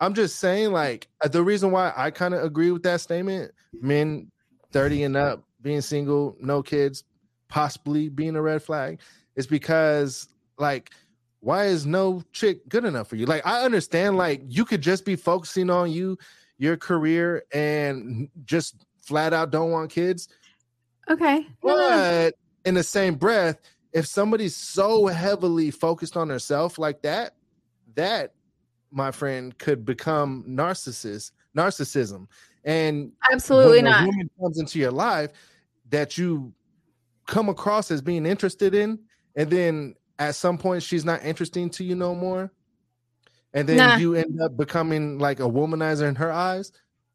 I'm just saying, like uh, the reason why I kind of agree with that statement: men 30 and up, being single, no kids, possibly being a red flag, is because like. Why is no chick good enough for you? Like, I understand, like, you could just be focusing on you, your career, and just flat out don't want kids. Okay. But in the same breath, if somebody's so heavily focused on herself like that, that my friend could become narcissist, narcissism. And Absolutely when a not. woman comes into your life that you come across as being interested in, and then at some point she's not interesting to you no more, and then Nah. you end up becoming like a womanizer in her eyes.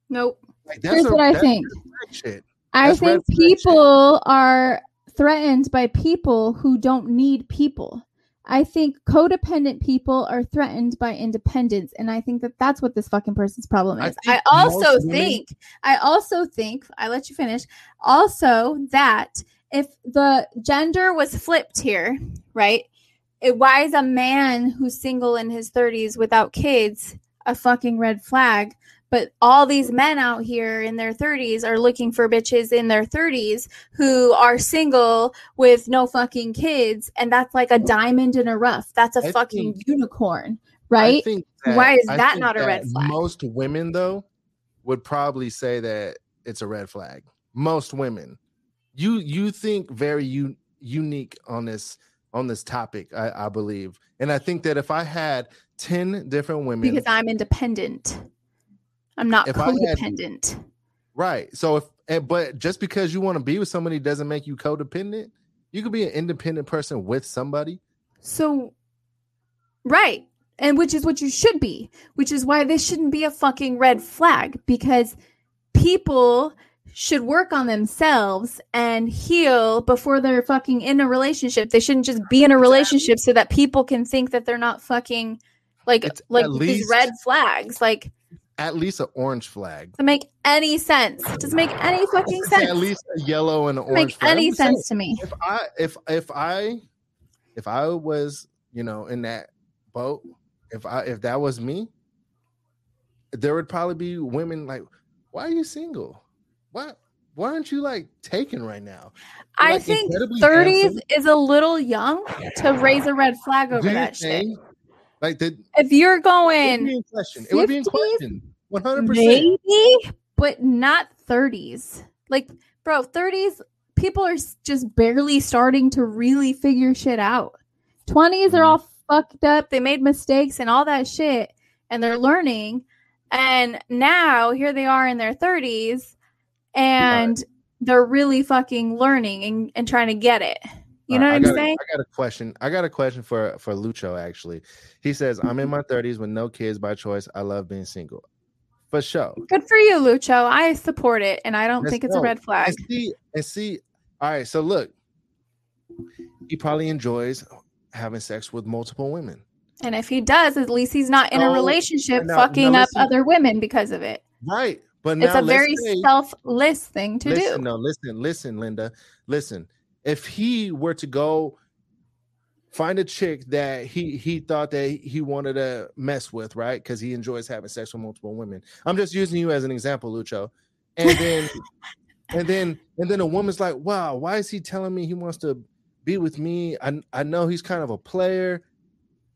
Nope. Like that's Here's a, what I think. shit. I That's think flag shit. people are threatened by people who don't need people. I think codependent people are threatened by independence, and I think that that's what this fucking person's problem I is. think I, also women- think, I also think, I let you finish. Also, that if the gender was flipped here, right? It, why is a man who's single in his 30s without kids a fucking red flag? But all these men out here in their 30s are looking for bitches in their 30s who are single with no fucking kids. And that's like a diamond in a rough. That's a I fucking think- unicorn, right? think Why is I that not a red flag? Most women, though, would probably say that it's a red flag. Most women, you you think very u- unique on this on this topic, I, I believe, and I think that if I had ten different women, because I'm independent. I'm not If I had- codependent. right? So if but just because you want to be with somebody doesn't make you codependent. You could be an independent person with somebody. So, right. And which is what you should be, which is why this shouldn't be a fucking red flag because people should work on themselves and heal before they're fucking in a relationship. They shouldn't just be in a relationship so that people can think that they're not fucking like It's like these least- red flags. Like At least an orange flag. doesn't make any sense. Doesn't make any fucking sense. At least a yellow and an orange make flag. Any just saying, sense to me. if I if if I if I was you know in that boat, if I if that was me, there would probably be women like, why are you single? Why why aren't you like taken right now? You're, I like, think 30s handsome. is a little young to raise a red flag over that shit. Like If you're it would going be in question. It would be in question. One hundred percent. maybe, but not 30s. Like, bro, 30s, people are just barely starting to really figure shit out. 20s are mm-hmm. all fucked up. They made mistakes and all that shit, and they're learning. And now here they are in their 30s, and they're really fucking learning and, and trying to get it. You uh, know All what I'm got saying? I got a question. I got a question for for Lucho. Actually, he says, "I'm in my 30s with no kids by choice. I love being single." For sure. Good for you, Lucho. I support it, and I don't Let's think it's a red flag. And see, and see. All right. So look, he probably enjoys having sex with multiple women. And if he does, at least he's not in a So, relationship now- fucking now up listen. other women because of it. Right. But now It's a very say- selfless thing to listen, do. No, listen, listen, Linda. Listen. If he were to go find a chick that he he thought that he wanted to mess with, right? Because he enjoys having sex with multiple women. I'm just using you as an example, Lucho. And then and then and then a woman's like, "Wow, why is he telling me he wants to be with me? I I know he's kind of a player.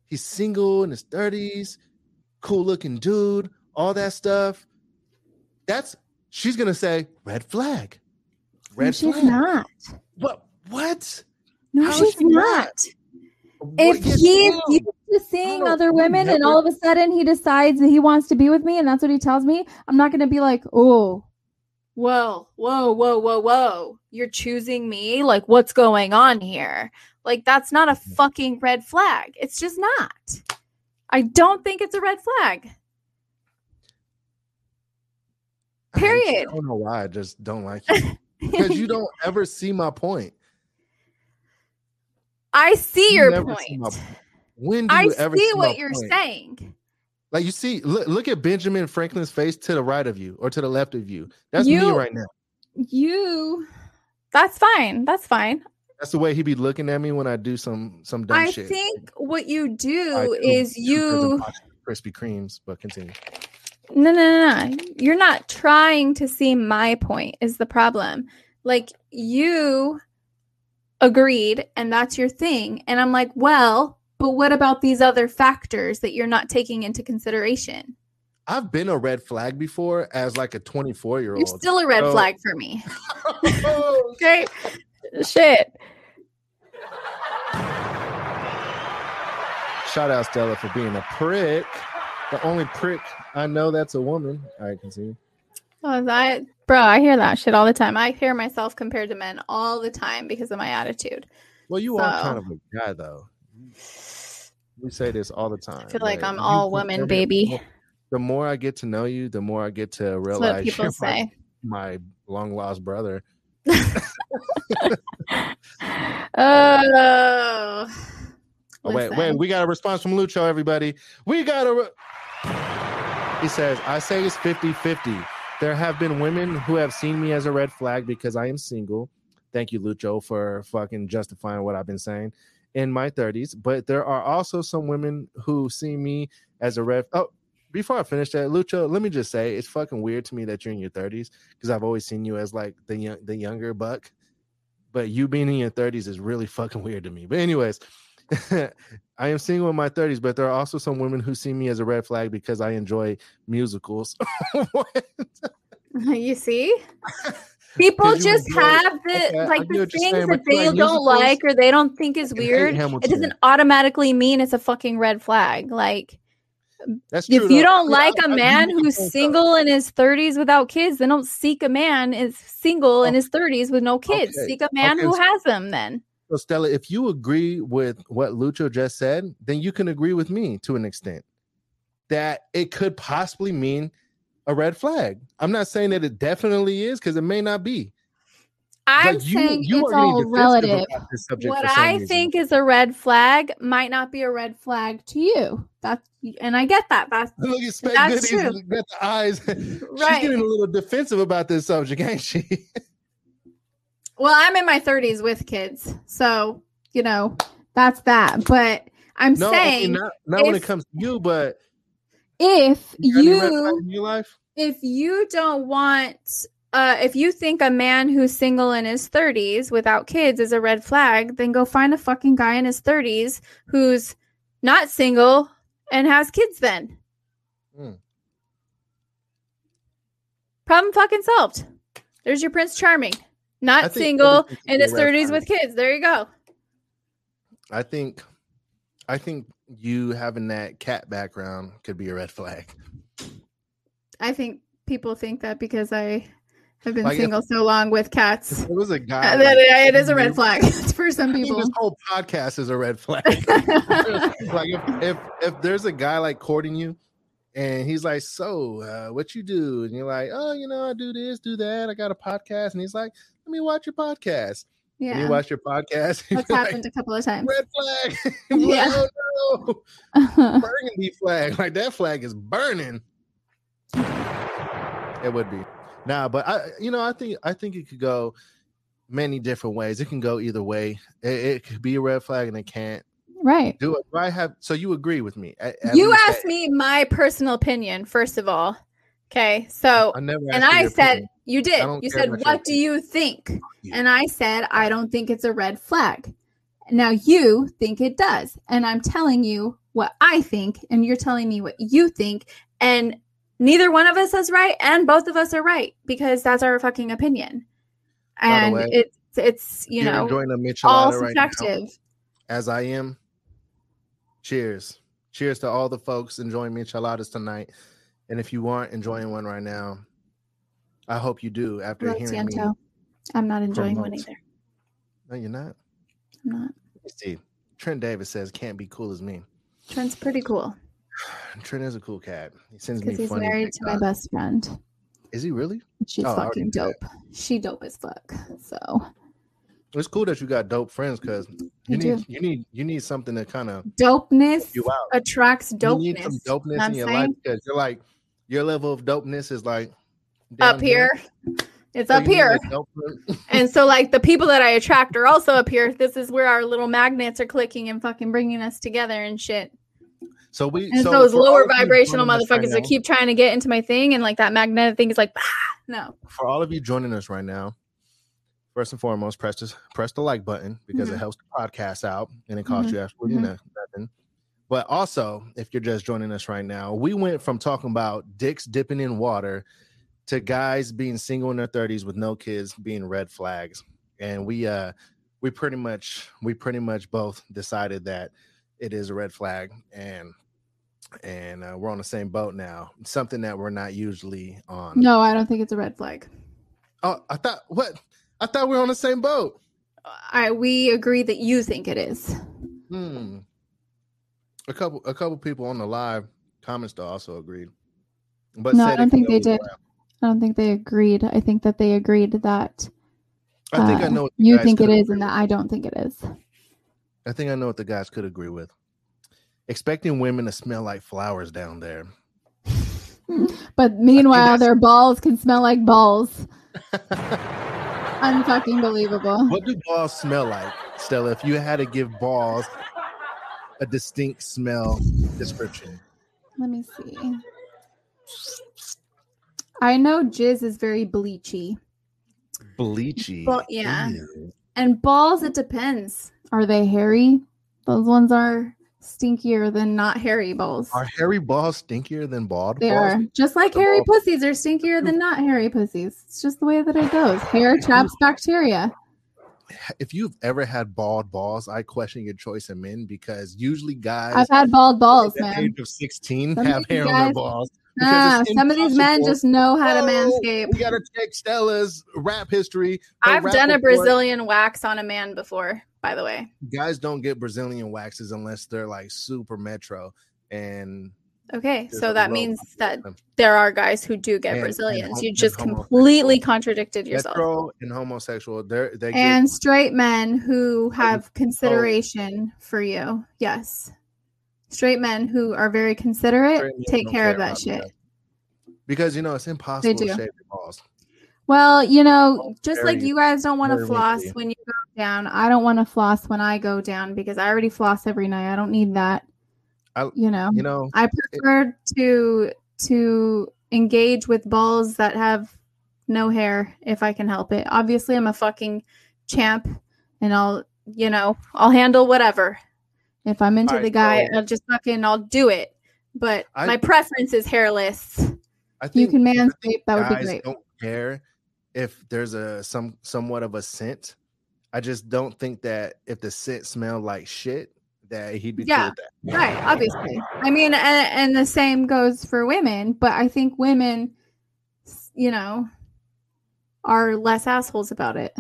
He's single in his 30s, cool looking dude, all that stuff." That's she's going to say red flag. Red she's flag. not. What what? No, How is she's not? not. What- If yes, he's ma'am. used to seeing other you women and all of a sudden he decides that he wants to be with me and that's what he tells me, I'm not going to be like, oh, whoa, whoa, whoa, whoa, whoa. You're choosing me? Like, what's going on here? Like, that's not a mm. fucking red flag. It's just not. I don't think it's a red flag. I hate you. period. I don't know why. I just don't like you because you don't ever see my point. I see You your point. my. When do I you ever see what you're point? saying. Like you see, look, look at Benjamin Franklin's face to the right of you or to the left of you. That's me right now. You, that's fine. That's fine. That's the way he'd be looking at me when I do some some dumb I shit. I think what you do do is you Krispy Kremes, but continue. No, no, no, no. You're not trying to see my point, is the problem. Like, you agreed, and that's your thing. And I'm like, well, but what about these other factors that you're not taking into consideration? I've been a red flag before as like a 24 year old. You're still a red So- flag for me. Okay. Shit. Shout out Stella for being a prick. The only prick I know that's a woman. I can see. Oh, that, bro, I hear that shit all the time. I hear myself compared to men all the time because of my attitude. Well, you are kind of a guy though. We say this all the time. I feel like that I'm all me- baby. The more I get to know you, the more I get to realize what people you're my- say. my long lost brother. Oh. Oh, wait, wait, we got a response from Lucho, everybody. We got a. Re- he says, I say it's 50 50. There have been women who have seen me as a red flag because I am single. Thank you, Lucho, for fucking justifying what I've been saying in my 30s. But there are also some women who see me as a red. Oh, before I finish that, Lucho, let me just say it's fucking weird to me that you're in your 30s because I've always seen you as like the young, the younger buck. But you being in your 30s is really fucking weird to me. But anyways, I am single in my 30s, but there are also some women who see me as a red flag because I enjoy musicals. You see? People just enjoy- have the Okay, like the things saying, that they like don't like or they don't think is weird. It doesn't automatically mean it's a fucking red flag. Like That's true. if though. you don't I- like I- a I man do get who's though. single in his 30s without kids, then don't seek a man is single in Oh. his 30s with no kids. Okay. Seek a man Okay, who has them then. So Stella, if you agree with what Lucho just said, then you can agree with me to an extent that it could possibly mean a red flag. I'm not saying that it definitely is because it may not be. I'm you- saying you it's all relative. about this subject What I reason. think is a red flag might not be a red flag to you. That's and I get that. That's Look at Spec That's Goodies true. got the eyes. She's Right. getting a little defensive about this subject, ain't she? Well, I'm in my 30s with kids, so you know that's that. But I'm no, okay, saying not, not when it comes to you, but if you got any red you flags in your life? if you don't want uh if you think a man who's single in his 30s without kids is a red flag then go find a fucking guy in his 30s who's not single and has kids then Hmm. problem fucking solved there's your prince charming not single in his 30s flag. with kids. There you go. I think, I think you having that cat background could be a red flag. i think people think that because i have been Like if- single so long with cats If there was a guy, like, it is a red flag. For some people. this whole podcast is a red flag. like if, if if there's a guy like courting you and he's like so uh, what you do? And you're like oh you know i do this do that. I got a podcast. And he's like let me watch your podcast. Yeah. you watch your podcast. That's you're like, happened a couple of times. red flag. Yeah. oh no. Burgundy flag. Like that flag is burning. It would be. Nah but i you know i think i think it could go many different ways. It can go either way. It, it could be a red flag and it can't. Right. do it. Do i have so you agree with me At- at You asked that- me my personal opinion, first of all. Okay, so I and I said opinion. you did. You said, "What do you think?" And I said, "I don't think it's a red flag." Now you think it does, and I'm telling you what I think, and you're telling me what you think, and neither one of us is right, and both of us are right because that's our fucking opinion, and way, it's it's you know enjoying a all michelada right now, subjective. as I am. Cheers. Cheers to all the folks enjoying micheladas tonight. And if you aren't enjoying one right now, I hope you do after Lo hearing me. I'm not enjoying one either. No, you're not. I'm not. Let me see. Trent Davis says can't be cool as me. Trent's pretty cool Trent is a cool cat. He sends me because he's married to my best friend. Is he really? She's Oh, fucking dope. She dope as fuck. So It's cool that you got dope friends because you do. need you need you need something to kind of dopeness you out. attracts You need some dopeness. dopeness in your life because you're like your level of dopeness is like Up here. It's So up here. a dope friend. And so like the people that I attract are also up here. This is where our little magnets are clicking and fucking bringing us together and shit. So we And so those lower vibrational right motherfuckers that keep trying to get into my thing and like that magnetic thing is like, bah, no. for all of you joining us right now, first and foremost, press this, press the like button because Mhm. it helps the podcast out and it costs Mhm. you absolutely Mhm. nothing. But also, if you're just joining us right now, we went from talking about dicks dipping in water to guys being single in their 30s with no kids being red flags. And we uh we pretty much we pretty much both decided that it is a red flag and and uh, we're on the same boat now. Something that we're not usually on. No, I don't think it's a red flag. Oh, I thought what? I thought we were on the same boat. I we agree that you think it is. Hmm. A couple, a couple people on the live comments though also agreed. But No, I don't think they did. I don't think they agreed. I think that they agreed that I think I uh, know. What you think it is and that I don't think it is. I think I know what the guys could agree with. Expecting women to smell like flowers down there. But meanwhile, their balls can smell like balls. Unfucking believable. what do balls smell like, Stella? If you had to give balls a distinct smell description, Let me see. I know jizz is very bleachy. bleachy. Well, yeah. Ew. And balls, it depends. Are they hairy? Those ones are stinkier than not hairy balls. Are hairy balls stinkier than bald They balls? are. Just like The hairy ball- pussies are stinkier than not hairy pussies. It's just the way that it goes. Hair traps bacteria. If you've ever had bald balls, I question your choice in men because usually guys I've had bald balls, at man. age of 16 Some have of these hair on their balls. because Ah, some of these men just know how to Oh, manscape. We gotta check Stella's rap history. her I've rap done a report. Brazilian wax on a man before, by the way. Guys don't get Brazilian waxes unless they're like super metro. And Okay, there's so that means that there are guys who do get And- and Brazilians. hom- you just completely contradicted yourself. and homosexual, they're they get And straight men who have Oh. consideration for you. Yes. Straight men who are very considerate take don't care of that shit. that. because you know it's impossible to shave your balls. Well, you know, Oh, just like you guys don't want to floss when you go down, I don't want to floss when I go down because I already floss every night. I don't need that. I- you know, You know, I prefer to to engage with balls that have no hair if I can help it. Obviously, I'm a fucking champ and I'll, you know, I'll handle whatever. If I'm into Alright, the guy, so- I'll just fucking I'll do it. But I- my preference is hairless. I think, You can I manscape, that would be great. don't care if there's a some somewhat of a scent. I just don't think that if the scent smelled like shit, that he'd be Yeah. that. Right, obviously. I mean, and, and the same goes for women, but I think women, you know, are less assholes about it.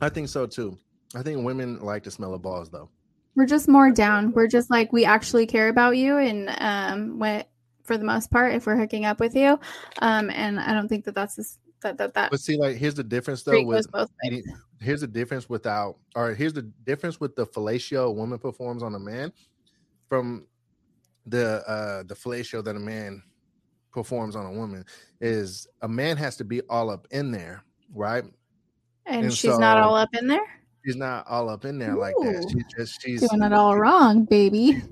I think so too. I think women like the smell of balls though. We're just more down. We're just like we actually care about you, and um, what for the most part, if we're hooking up with you, um, and I don't think that that's that that that But see, like here's the difference though with goes both ways. eating, here's the difference without or here's the difference with the fellatio a woman performs on a man from the uh the fellatio that a man performs on a woman is a man has to be all up in there, right? And, and she's not all up in there, She's not all up in there like that. Ooh. She just she's doing it all wrong, baby.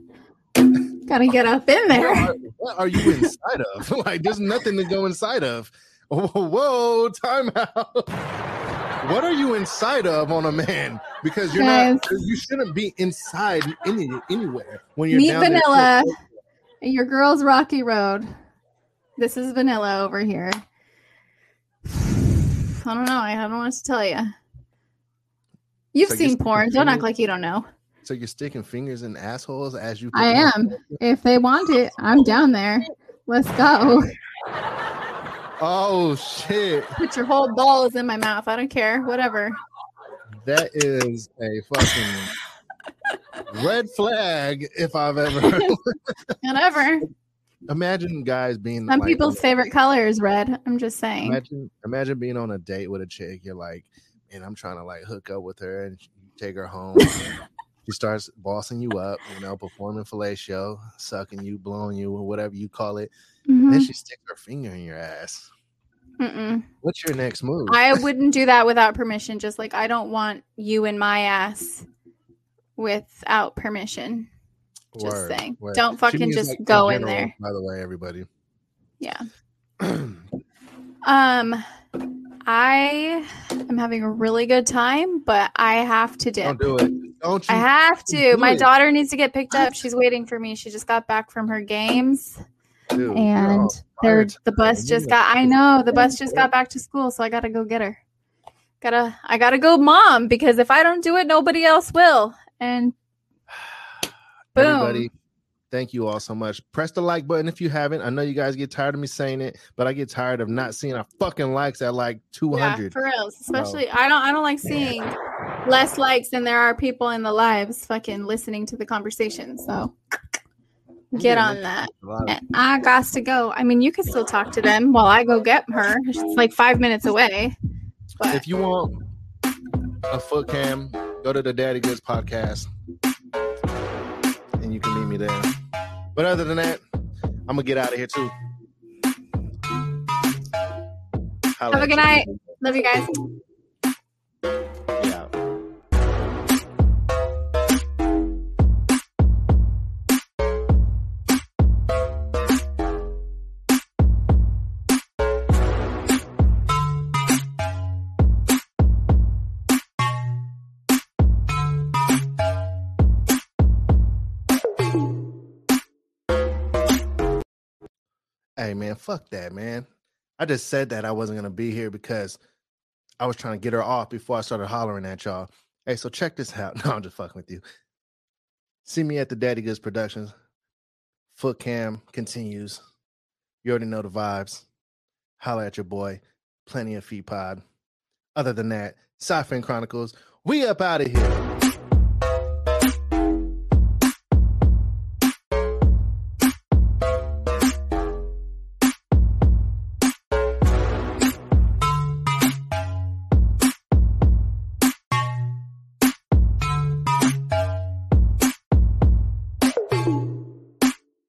Gotta get up in there. Where are, what are you inside of? like, there's nothing to go inside of. Whoa, whoa time out. what are you inside of on a man? Because you're Guys. not. You shouldn't be inside any anywhere when you're Meet down there. Vanilla. Your girl's Rocky Road. This is Vanilla over here. I don't know. I don't know what to tell you. You've So seen porn. Don't act like you don't know. So you're sticking fingers in assholes as you. I am. If they want it, I'm down there. Let's go. Oh shit! Put your whole balls in my mouth. I don't care. Whatever. That is a fucking red flag if I've ever. Whatever. imagine guys being Some like, people's favorite color is red. I'm just saying. Imagine, imagine being on a date with a chick. You're like, and I'm trying to like hook up with her and take her home. she starts bossing you up, you know, performing fellatio, sucking you, blowing you, or whatever you call it. Mhm. Then she sticks her finger in your ass. Mm-mm. What's your next move? I wouldn't do that without permission. Just like I don't want you in my ass without permission. Just Word, saying. word. Don't fucking just like, in go in general, there. By the way, everybody. Yeah. Um, I am having a really good time, but I have to dip. Don't do it. Don't you? I have to. My it. daughter needs to get picked up. She's waiting for me. She just got back from her games, dude, and the bus just got. I know the bus just got back to school, so I gotta go get her. Gotta. I gotta go, mom, because if I don't do it, nobody else will. And boom. Everybody, thank you all so much. Press the like button if you haven't. I know you guys get tired of me saying it, but I get tired of not seeing our fucking likes at like 200. Yeah, 200. for reals. Especially, I don't. I don't like seeing less likes than there are people in the lives fucking listening to the conversation. So get Yeah, on that. A And I got to go. I mean, you can still talk to them while I go get her. It's like five minutes away. But If you want a foot cam, go to the Daddy Goods podcast and you can meet me there. But other than that, I'm gonna get out of here too. Holla Have a good night. love you guys. Yeah. Hey man, fuck that, man. I just said that I wasn't gonna be here because I was trying to get her off before I started hollering at y'all. Hey, so check this out. No, I'm just fucking with you. See me at the Daddy Goods Productions. Foot cam continues. You already know the vibes. Holla at your boy. Plenty of feet pod. Other than that, Sci-Fin Chronicles. We up out of here.